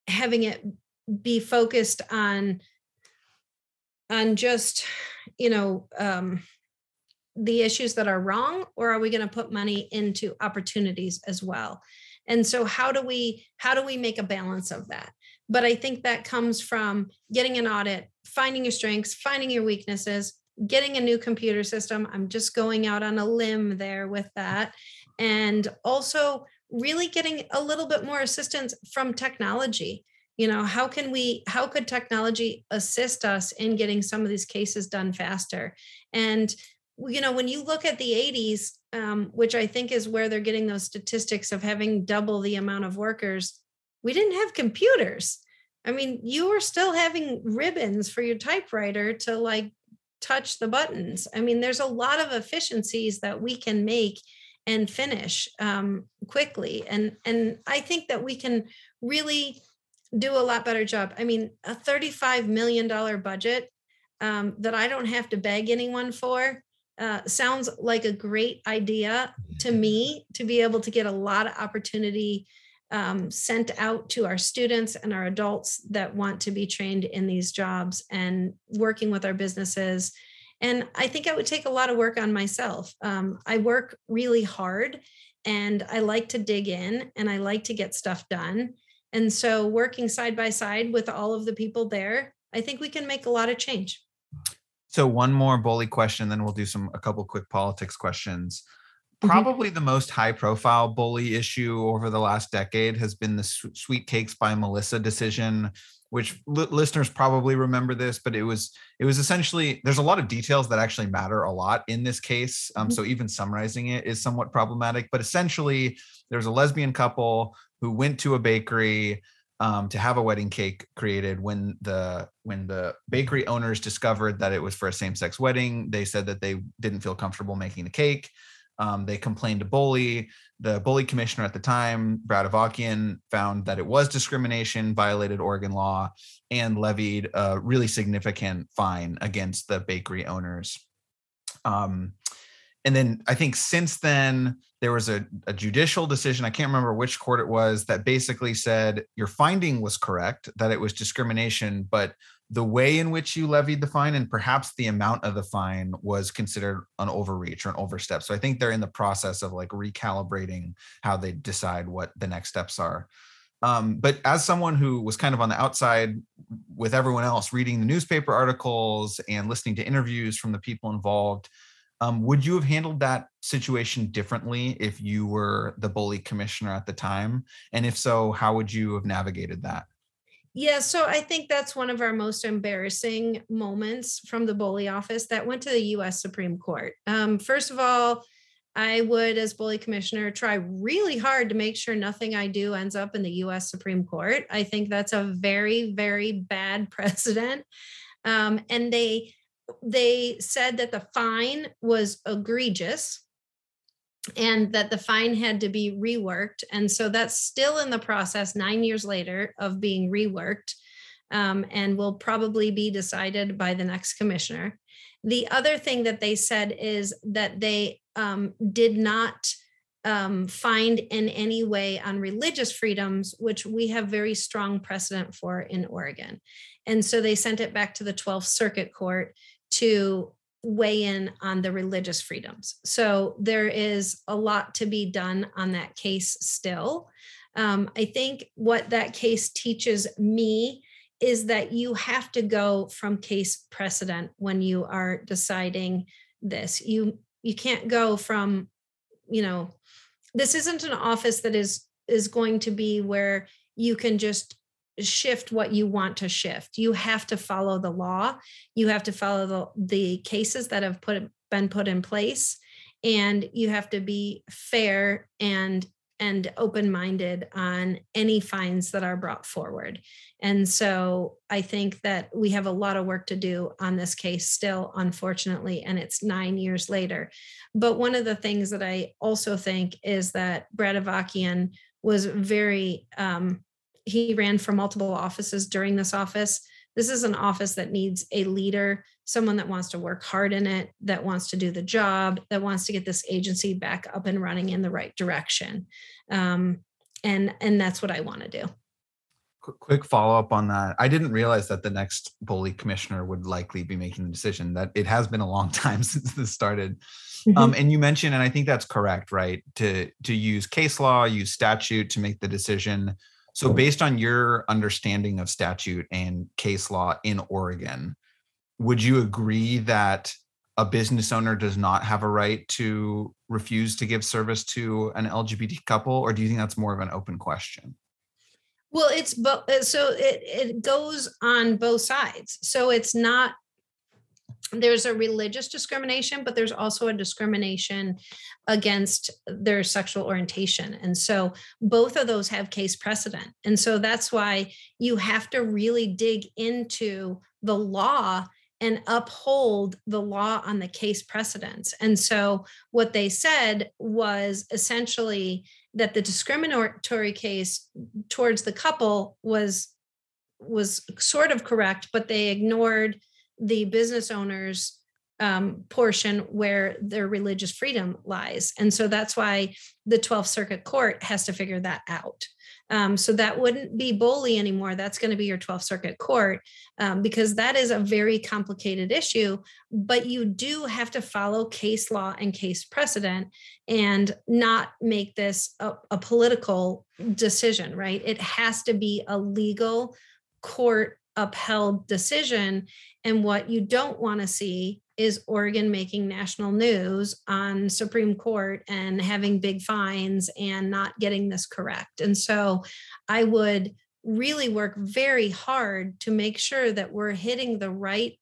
having it be focused on on just, you know, um, the issues that are wrong, or are we going to put money into opportunities as well? And so, how do we how do we make a balance of that? But I think that comes from getting an audit, finding your strengths, finding your weaknesses, getting a new computer system. I'm just going out on a limb there with that. And also really getting a little bit more assistance from technology. You know, how can we, how could technology assist us in getting some of these cases done faster? And, you know, when you look at the 80s, um, which I think is where they're getting those statistics of having double the amount of workers, we didn't have computers. I mean, you were still having ribbons for your typewriter to like touch the buttons. I mean, there's a lot of efficiencies that we can make and finish um, quickly, and and I think that we can really do a lot better job. I mean, a 35 million dollar budget um, that I don't have to beg anyone for. Uh, sounds like a great idea to me to be able to get a lot of opportunity um, sent out to our students and our adults that want to be trained in these jobs and working with our businesses. And I think I would take a lot of work on myself. Um, I work really hard and I like to dig in and I like to get stuff done. And so, working side by side with all of the people there, I think we can make a lot of change. So, one more BOLI question, then we'll do some a couple quick politics questions. Mm-hmm. Probably mm-hmm. the most high profile BOLI issue over the last decade has been the Sweet Cakes by Melissa decision which li- listeners probably remember this but it was it was essentially there's a lot of details that actually matter a lot in this case um, mm-hmm. so even summarizing it is somewhat problematic but essentially there's a lesbian couple who went to a bakery um, to have a wedding cake created when the when the bakery owners discovered that it was for a same-sex wedding they said that they didn't feel comfortable making the cake Um, they complained to BOLI. The BOLI commissioner at the time, Brad Avakian, found that it was discrimination, violated Oregon law, and levied a really significant fine against the bakery owners. Um, and then I think since then there was a, a, judicial decision. I can't remember which court it was that basically said your finding was correct, that it was discrimination, but the way in which you levied the fine and perhaps the amount of the fine was considered an overreach or an overstep. So I think they're in the process of like recalibrating how they decide what the next steps are. Um, but as someone who was kind of on the outside with everyone else, reading the newspaper articles and listening to interviews from the people involved, um, would you have handled that situation differently if you were the BOLI commissioner at the time? And if so, how would you have navigated that? Yeah, so I think that's one of our most embarrassing moments from the BOLI office that went to the US Supreme Court. Um, first of all, I would, as BOLI commissioner, try really hard to make sure nothing I do ends up in the US Supreme Court. I think that's a very, very bad *laughs* precedent. Um, and they they said that the fine was egregious and that the fine had to be reworked. And so that's still in the process nine years later of being reworked um, and will probably be decided by the next commissioner. The other thing that they said is that they um, did not um, find in any way on religious freedoms, which we have very strong precedent for in Oregon. And so they sent it back to the 12th Circuit Court to weigh in on the religious freedoms. So there is a lot to be done on that case still. Um, I think what that case teaches me is that you have to go from case precedent when you are deciding this. You you can't go from, you know, this isn't an office that is is going to be where you can just shift what you want to shift. You have to follow the law. You have to follow the, the cases that have put been put in place and you have to be fair and and open-minded on any fines that are brought forward. And so I think that we have a lot of work to do on this case still, unfortunately, and it's nine years later. But one of the things that I also think is that Brad Avakian was very um, he ran for multiple offices during this office. This is an office that needs a leader, someone that wants to work hard in it, that wants to do the job, that wants to get this agency back up and running in the right direction. Um, and and that's what I want to do. Quick follow up on that. I didn't realize that the next BOLI commissioner would likely be making the decision. That it has been a long *laughs* time since this started. Mm-hmm. Um, and you mentioned, and I think that's correct, right? To to use case law, use statute to make the decision so, based on your understanding of statute and case law in Oregon, would you agree that a business owner does not have a right to refuse to give service to an LGBT couple, or do you think that's more of an open question? Well, it's both. Uh, so it it goes on both sides. So it's not there's a religious discrimination, but there's also a discrimination against their sexual orientation. And so both of those have case precedent. And so that's why you have to really dig into the law and uphold the law on the case precedents. And so what they said was essentially that the discriminatory case towards the couple was was sort of correct, but they ignored the business owners um, portion where their religious freedom lies. And so that's why the 12th Circuit Court has to figure that out. Um, so that wouldn't be BOLI anymore. That's going to be your 12th Circuit Court um, because that is a very complicated issue. But you do have to follow case law and case precedent and not make this a, a political decision, right? It has to be a legal court upheld decision. And what you don't want to see is Oregon making national news on Supreme Court and having big fines and not getting this correct. And so I would really work very hard to make sure that we're hitting the right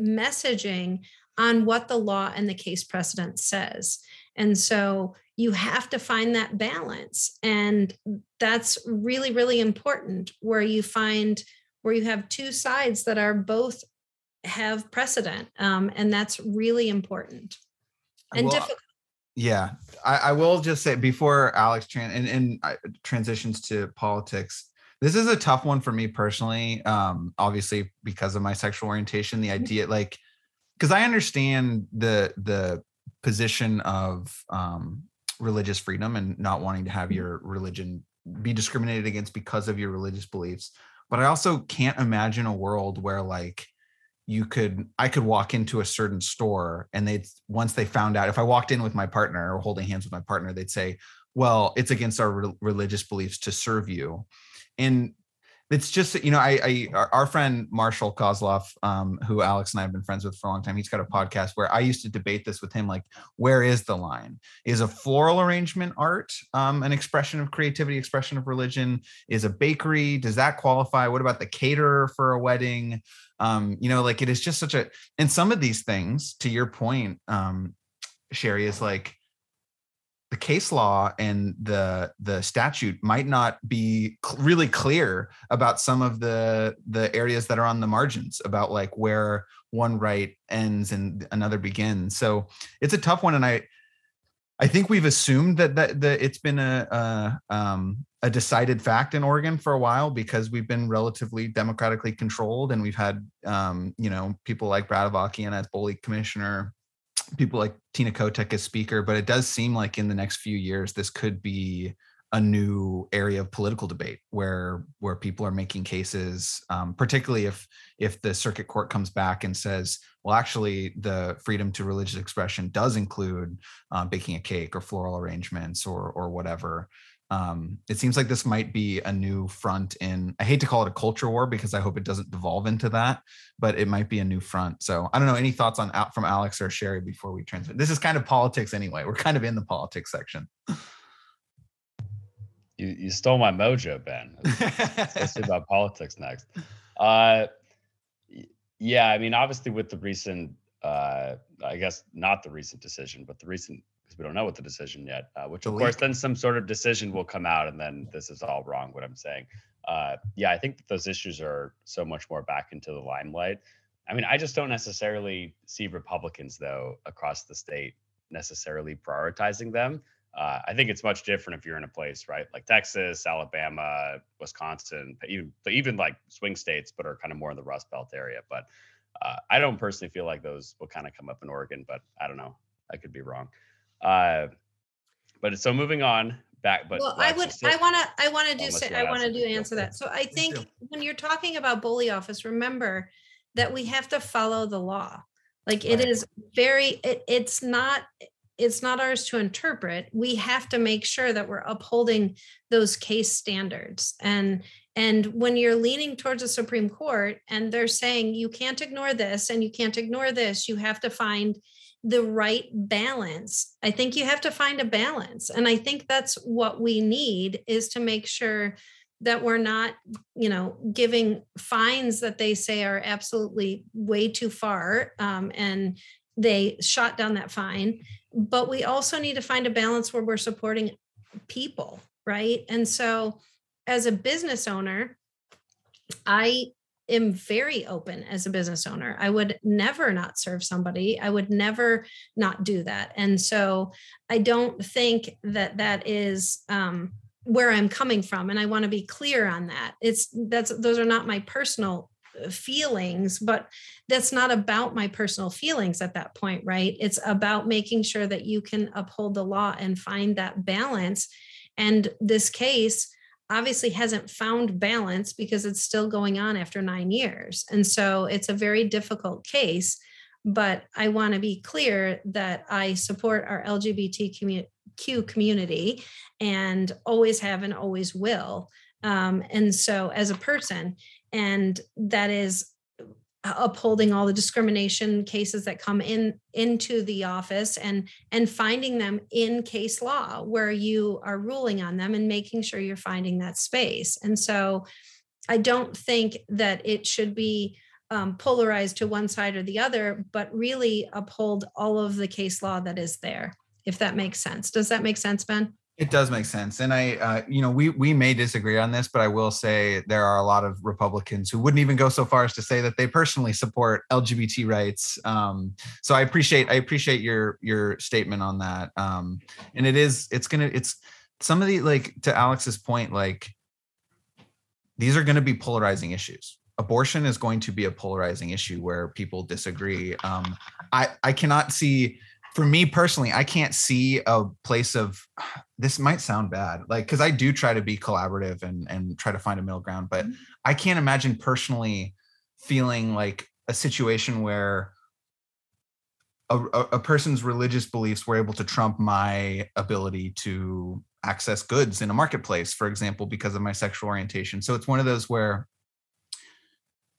messaging on what the law and the case precedent says. And so you have to find that balance. And that's really, really important where you find where you have two sides that are both have precedent um, and that's really important and well, difficult Yeah, I, I will just say before Alex tran- and, and uh, transitions to politics, this is a tough one for me personally. Um, obviously because of my sexual orientation, the Mm-hmm. idea like because I understand the the position of um, religious freedom and not wanting to have Mm-hmm. your religion be discriminated against because of your religious beliefs, but I also can't imagine a world where like you could I could walk into a certain store and they'd once they found out if I walked in with my partner or holding hands with my partner, they'd say, "Well, it's against our re- religious beliefs to serve you," and it's just you know I, I our- friend Marshall Kozlov, um, who Alex and I have been friends with for a long time. He's got a podcast where I used to debate this with him, like where is the line? Is a floral arrangement art um, an expression of creativity, expression of religion? Is a bakery does that qualify? What about the caterer for a wedding? um you know like it is just such a and some of these things to your point um Cheri is like the case law and the the statute might not be cl- really clear about some of the the areas that are on the margins about like where one right ends and another begins. So it's a tough one and i i think we've assumed that that, that it's been a, a um a decided fact in Oregon for a while because we've been relatively democratically controlled and we've had um, you know people like Brad Avakian as BOLI commissioner, people like Tina Kotek as speaker, but it does seem like in the next few years this could be a new area of political debate where where people are making cases, um, particularly if if the circuit court comes back and says, well, actually, the freedom to religious expression does include uh, baking a cake or floral arrangements or or whatever um, it seems like this might be a new front in i hate to call it a culture war because i hope it doesn't devolve into that but it might be a new front so i don't know any thoughts on out from alex or Cheri before we transmit this is kind of politics anyway we're kind of in the politics section You you stole my mojo, Ben. *laughs* Let's talk about politics next. Uh, yeah, I mean, obviously, with the recent, uh, I guess not the recent decision, but the recent, because we don't know what the decision yet. Uh, which, of course, then some sort of decision will come out, and then this is all wrong. What I'm saying. Uh, yeah, I think that those issues are so much more back into the limelight. I mean, I just don't necessarily see Republicans though across the state necessarily prioritizing them. Uh, I think it's much different if you're in a place, right, like Texas, Alabama, Wisconsin, even even like swing states, but are kind of more in the Rust Belt area. But uh, I don't personally feel like those will kind of come up in Oregon, but I don't know. I could be wrong. Uh, but so moving on back, but well, I would, I want to, I want to do, say, I wanna add want to do answer that. So I think when you're talking about BOLI office, remember that we have to follow the law. Like it Right. is very, it, it's not, it's not ours to interpret. We have to make sure that we're upholding those case standards. And and when you're leaning towards the Supreme Court and they're saying you can't ignore this and you can't ignore this, you have to find the right balance. I think you have to find a balance. And I think that's what we need is to make sure that we're not, you know, giving fines that they say are absolutely way too far. Um, and they shot down that fine. But we also need to find a balance where we're supporting people, right? And so as a business owner, I am very open as a business owner. I would never not serve somebody. I would never not do that. And so I don't think that that is um, where I'm coming from. And I want to be clear on that. It's that's those are not my personal uh, feelings, but that's not about my personal feelings at that point, right? It's about making sure that you can uphold the law and find that balance. And this case obviously hasn't found balance because it's still going on after nine years. And so it's a very difficult case. But I want to be clear that I support our LGBTQ community and always have and always will. Um, and so as a person, and that is upholding all the discrimination cases that come in into the office and and finding them in case law where you are ruling on them and making sure you're finding that space. And so i don't think that it should be um, polarized to one side or the other but really uphold all of the case law that is there if that makes sense. Does that make sense ben It does make sense, and I, uh, you know, we we may disagree on this, but I will say there are a lot of Republicans who wouldn't even go so far as to say that they personally support LGBT rights. Um, so I appreciate I appreciate your your statement on that. Um, and it is it's gonna it's some of the like to Alex's point, like these are going to be polarizing issues. Abortion is going to be a polarizing issue where people disagree. Um, I I cannot see for me personally, I can't see a place of this might sound bad, like because I do try to be collaborative and and try to find a middle ground, but mm-hmm. I can't imagine personally feeling like a situation where a, a, person's religious beliefs were able to trump my ability to access goods in a marketplace, for example, because of my sexual orientation. So it's one of those where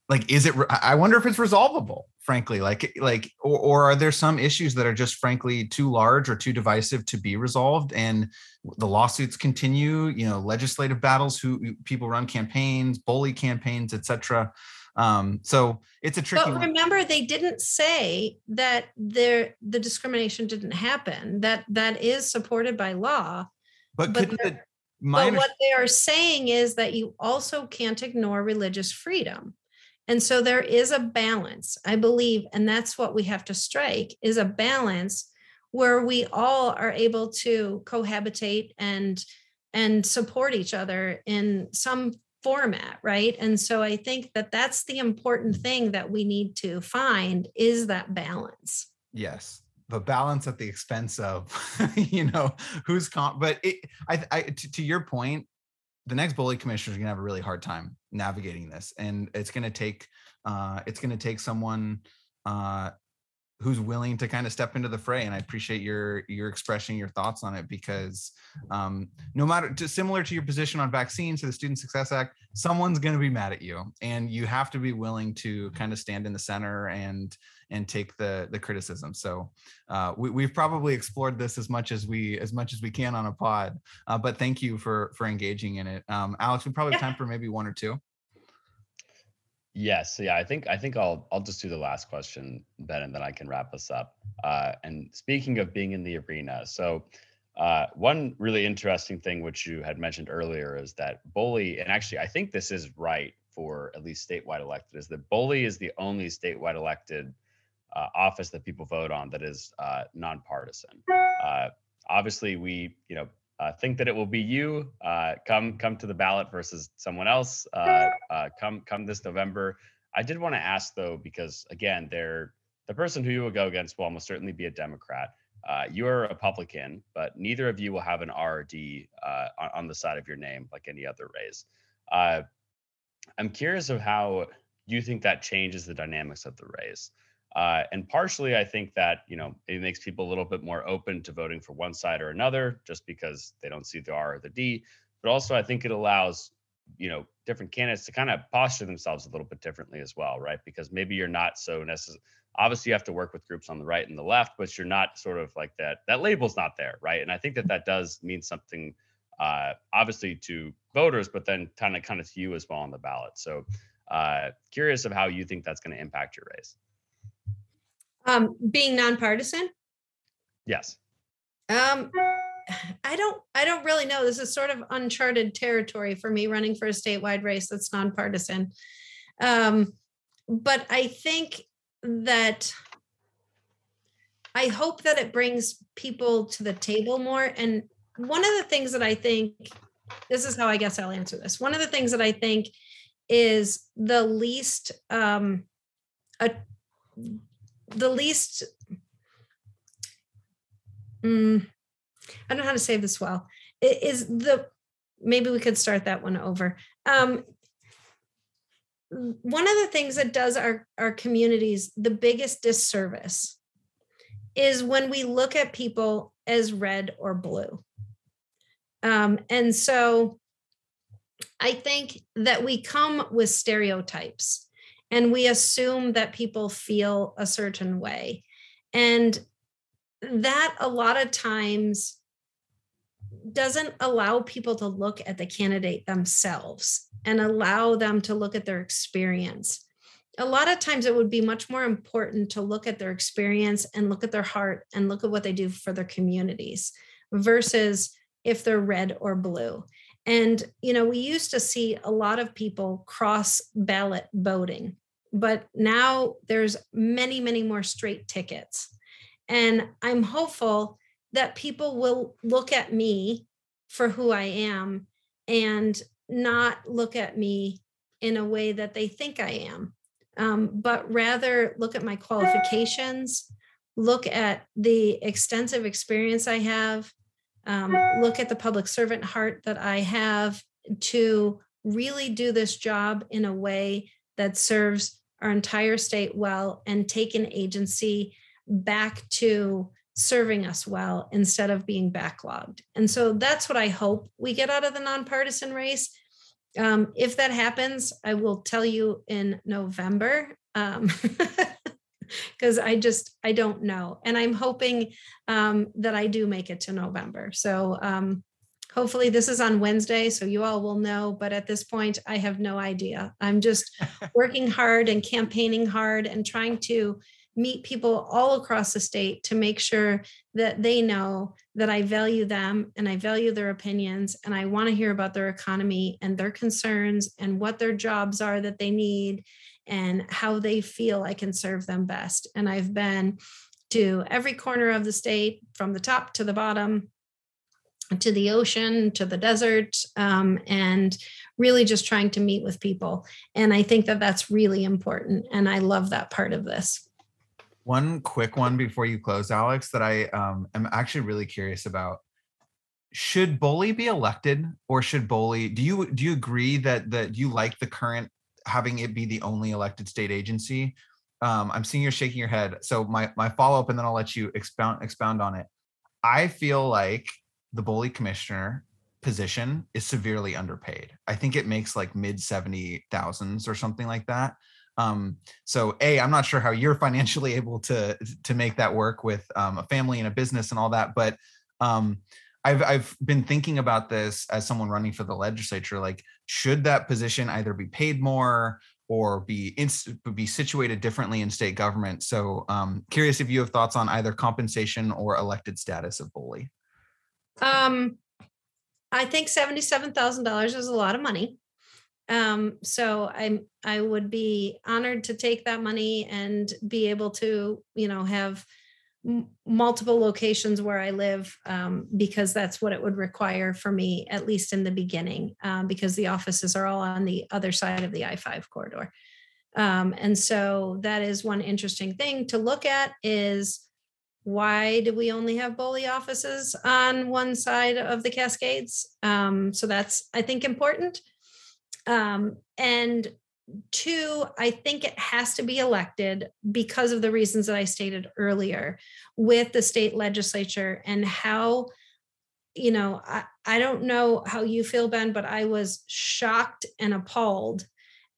like is it i wonder if it's resolvable frankly like like or, or, are there some issues that are just frankly too large or too divisive to be resolved? And the lawsuits continue you know legislative battles who people run campaigns BOLI campaigns etc um so it's a tricky but remember one. they didn't say that there the discrimination didn't happen. That that is supported by law. But, but the, but what they are saying is that you also can't ignore religious freedom and so there is a balance, I believe, and that's what we have to strike is a balance where we all are able to cohabitate and and support each other in some format, right? And so I think that that's the important thing that we need to find is that balance. Yes the balance at the expense of *laughs* you know who's con but it i, I to, to, your point the next BOLI commissioner is going to have a really hard time navigating this and it's going to take uh, it's going to take someone uh, who's willing to kind of step into the fray and i appreciate your your expressing your thoughts on it because um, no matter to, similar to your position on vaccines to the student success act someone's going to be mad at you and you have to be willing to kind of stand in the center and and take the the criticism. So uh, we, we've probably explored this as much as we as much as we can on a pod uh, but thank you for for engaging in it. Um, alex we probably have time for maybe one or two. Yes, yeah, I think I think I'll I'll just do the last question, Ben, and then I can wrap us up. Uh, and speaking of being in the arena, so uh, one really interesting thing which you had mentioned earlier is that BOLI, and actually I think this is right for at least statewide elected, is that BOLI is the only statewide elected uh, office that people vote on that is uh, nonpartisan. Uh, obviously, we you know uh, think that it will be you. Uh, come come to the ballot versus someone else. Uh, come come this November. I did want to ask though, because again, they're the person who you will go against will almost certainly be a Democrat. Uh, you're a Republican, but neither of you will have an RD on, on, the side of your name like any other race. I'm curious of how you think that changes the dynamics of the race. Uh, and partially, I think that you know it makes people a little bit more open to voting for one side or another, just because they don't see the R or the D. But also, I think it allows you know different candidates to kind of posture themselves a little bit differently as well, right? Because maybe you're not so necessary. Obviously, you have to work with groups on the right and the left, but you're not sort of like that. That label's not there, right? And I think that that does mean something, uh, obviously to voters, but then kind of kind of to you as well on the ballot. So, uh, curious of how you think that's going to impact your race. Um, being nonpartisan? Yes. Um, I don't I don't really know. This is sort of uncharted territory for me running for a statewide race that's nonpartisan. Um, but I think that I hope that it brings people to the table more. And one of the things that I think this is how I guess I'll answer this. One of the things that I think is the least um, a, the least mm, I don't know how to say this well. It is the maybe we could start that one over. Um, one of the things that does our, our communities the biggest disservice is when we look at people as red or blue. Um, and so I think that we come with stereotypes and we assume that people feel a certain way. And that a lot of times doesn't allow people to look at the candidate themselves and allow them to look at their experience. A lot of times it would be much more important to look at their experience and look at their heart and look at what they do for their communities versus if they're red or blue. And, you know, we used to see a lot of people cross ballot voting, but now there's many, many more straight tickets. And I'm hopeful that people will look at me for who I am and not look at me in a way that they think I am, um, but rather look at my qualifications, look at the extensive experience I have, um, look at the public servant heart that I have to really do this job in a way that serves our entire state well and take an agency back to serving us well instead of being backlogged. And so that's what I hope we get out of the nonpartisan race. Um, if that happens, I will tell you in November. Um, *laughs* because I just I don't know, and I'm hoping um, that I do make it to November. So um, hopefully this is on Wednesday, so you all will know. But at this point, I have no idea. I'm just *laughs* working hard and campaigning hard and trying to meet people all across the state to make sure that they know that I value them and I value their opinions and I want to hear about their economy and their concerns and what their jobs are that they need and how they feel I can serve them best. And I've been to every corner of the state from the top to the bottom to the ocean to the desert um, and really just trying to meet with people and i think that that's really important and i love that part of this one quick one before you close alex that i um, am actually really curious about should BOLI be elected or should BOLI do you do you agree that that you like the current having it be the only elected state agency. Um, I'm seeing you're shaking your head. So my my follow up, and then I'll let you expound expound on it. I feel like the BOLI commissioner position is severely underpaid. I think it makes like mid seventy thousands or something like that. Um, so a, I'm not sure how you're *laughs* financially able to to make that work with um, a family and a business and all that, but um, I've I've been thinking about this as someone running for the legislature. Like, should that position either be paid more or be be situated differently in state government? So, um, curious if you have thoughts on either compensation or elected status of BOLI. Um, I think seventy-seven thousand dollars is a lot of money. Um, so I'm I would be honored to take that money and be able to, you know, have multiple locations where I live um, because that's what it would require for me, at least in the beginning, um, because the offices are all on the other side of the I 5 corridor. Um, and so that is one interesting thing to look at is why do we only have BOLI offices on one side of the Cascades? Um, so that's, I think, important. Um, and Two, I think it has to be elected because of the reasons that I stated earlier with the state legislature and how, you know, I, I don't know how you feel, Ben, but I was shocked and appalled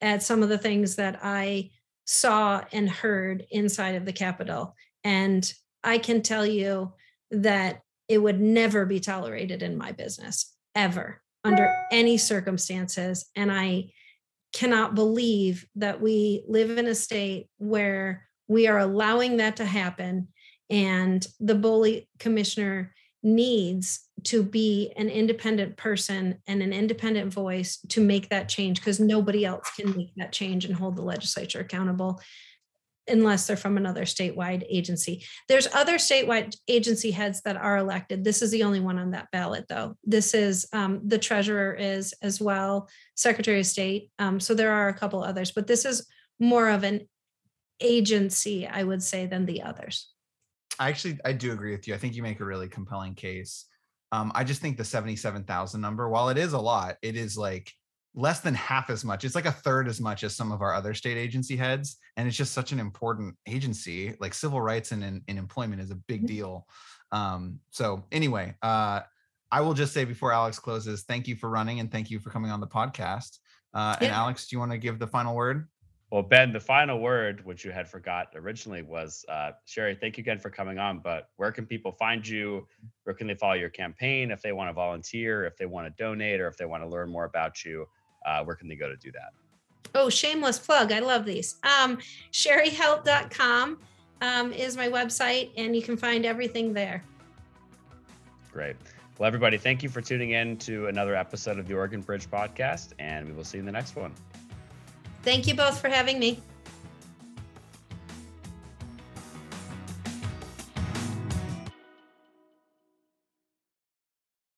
at some of the things that I saw and heard inside of the Capitol. And I can tell you that it would never be tolerated in my business, ever, under any circumstances. And I, cannot believe that we live in a state where we are allowing that to happen and the BOLI commissioner needs to be an independent person and an independent voice to make that change because nobody else can make that change and hold the legislature accountable unless they're from another statewide agency. There's other statewide agency heads that are elected. This is the only one on that ballot, though. This is um, the treasurer is as well, Secretary of State. Um, so there are a couple others, but this is more of an agency, I would say, than the others. I actually I do agree with you. I think you make a really compelling case. Um, I just think the seventy-seven thousand number, while it is a lot, it is like less than half as much. It's like a third as much as some of our other state agency heads. And it's just such an important agency. Like civil rights and, and, and employment is a big mm-hmm. deal. Um, so anyway, uh, I will just say before Alex closes, thank you for running and thank you for coming on the podcast. Uh, yeah. And Alex, do you want to give the final word? Well, Ben, the final word, which you had forgot originally, was uh, Cheri. Thank you again for coming on. But where can people find you? Where can they follow your campaign if they want to volunteer, if they want to donate, or if they want to learn more about you? Uh, where can they go to do that? Oh, shameless plug. I love these. Um, CheriHelt.com um, is my website, and you can find everything there. Great. Well, everybody, thank you for tuning in to another episode of the Oregon Bridge podcast, and we will see you in the next one. Thank you both for having me.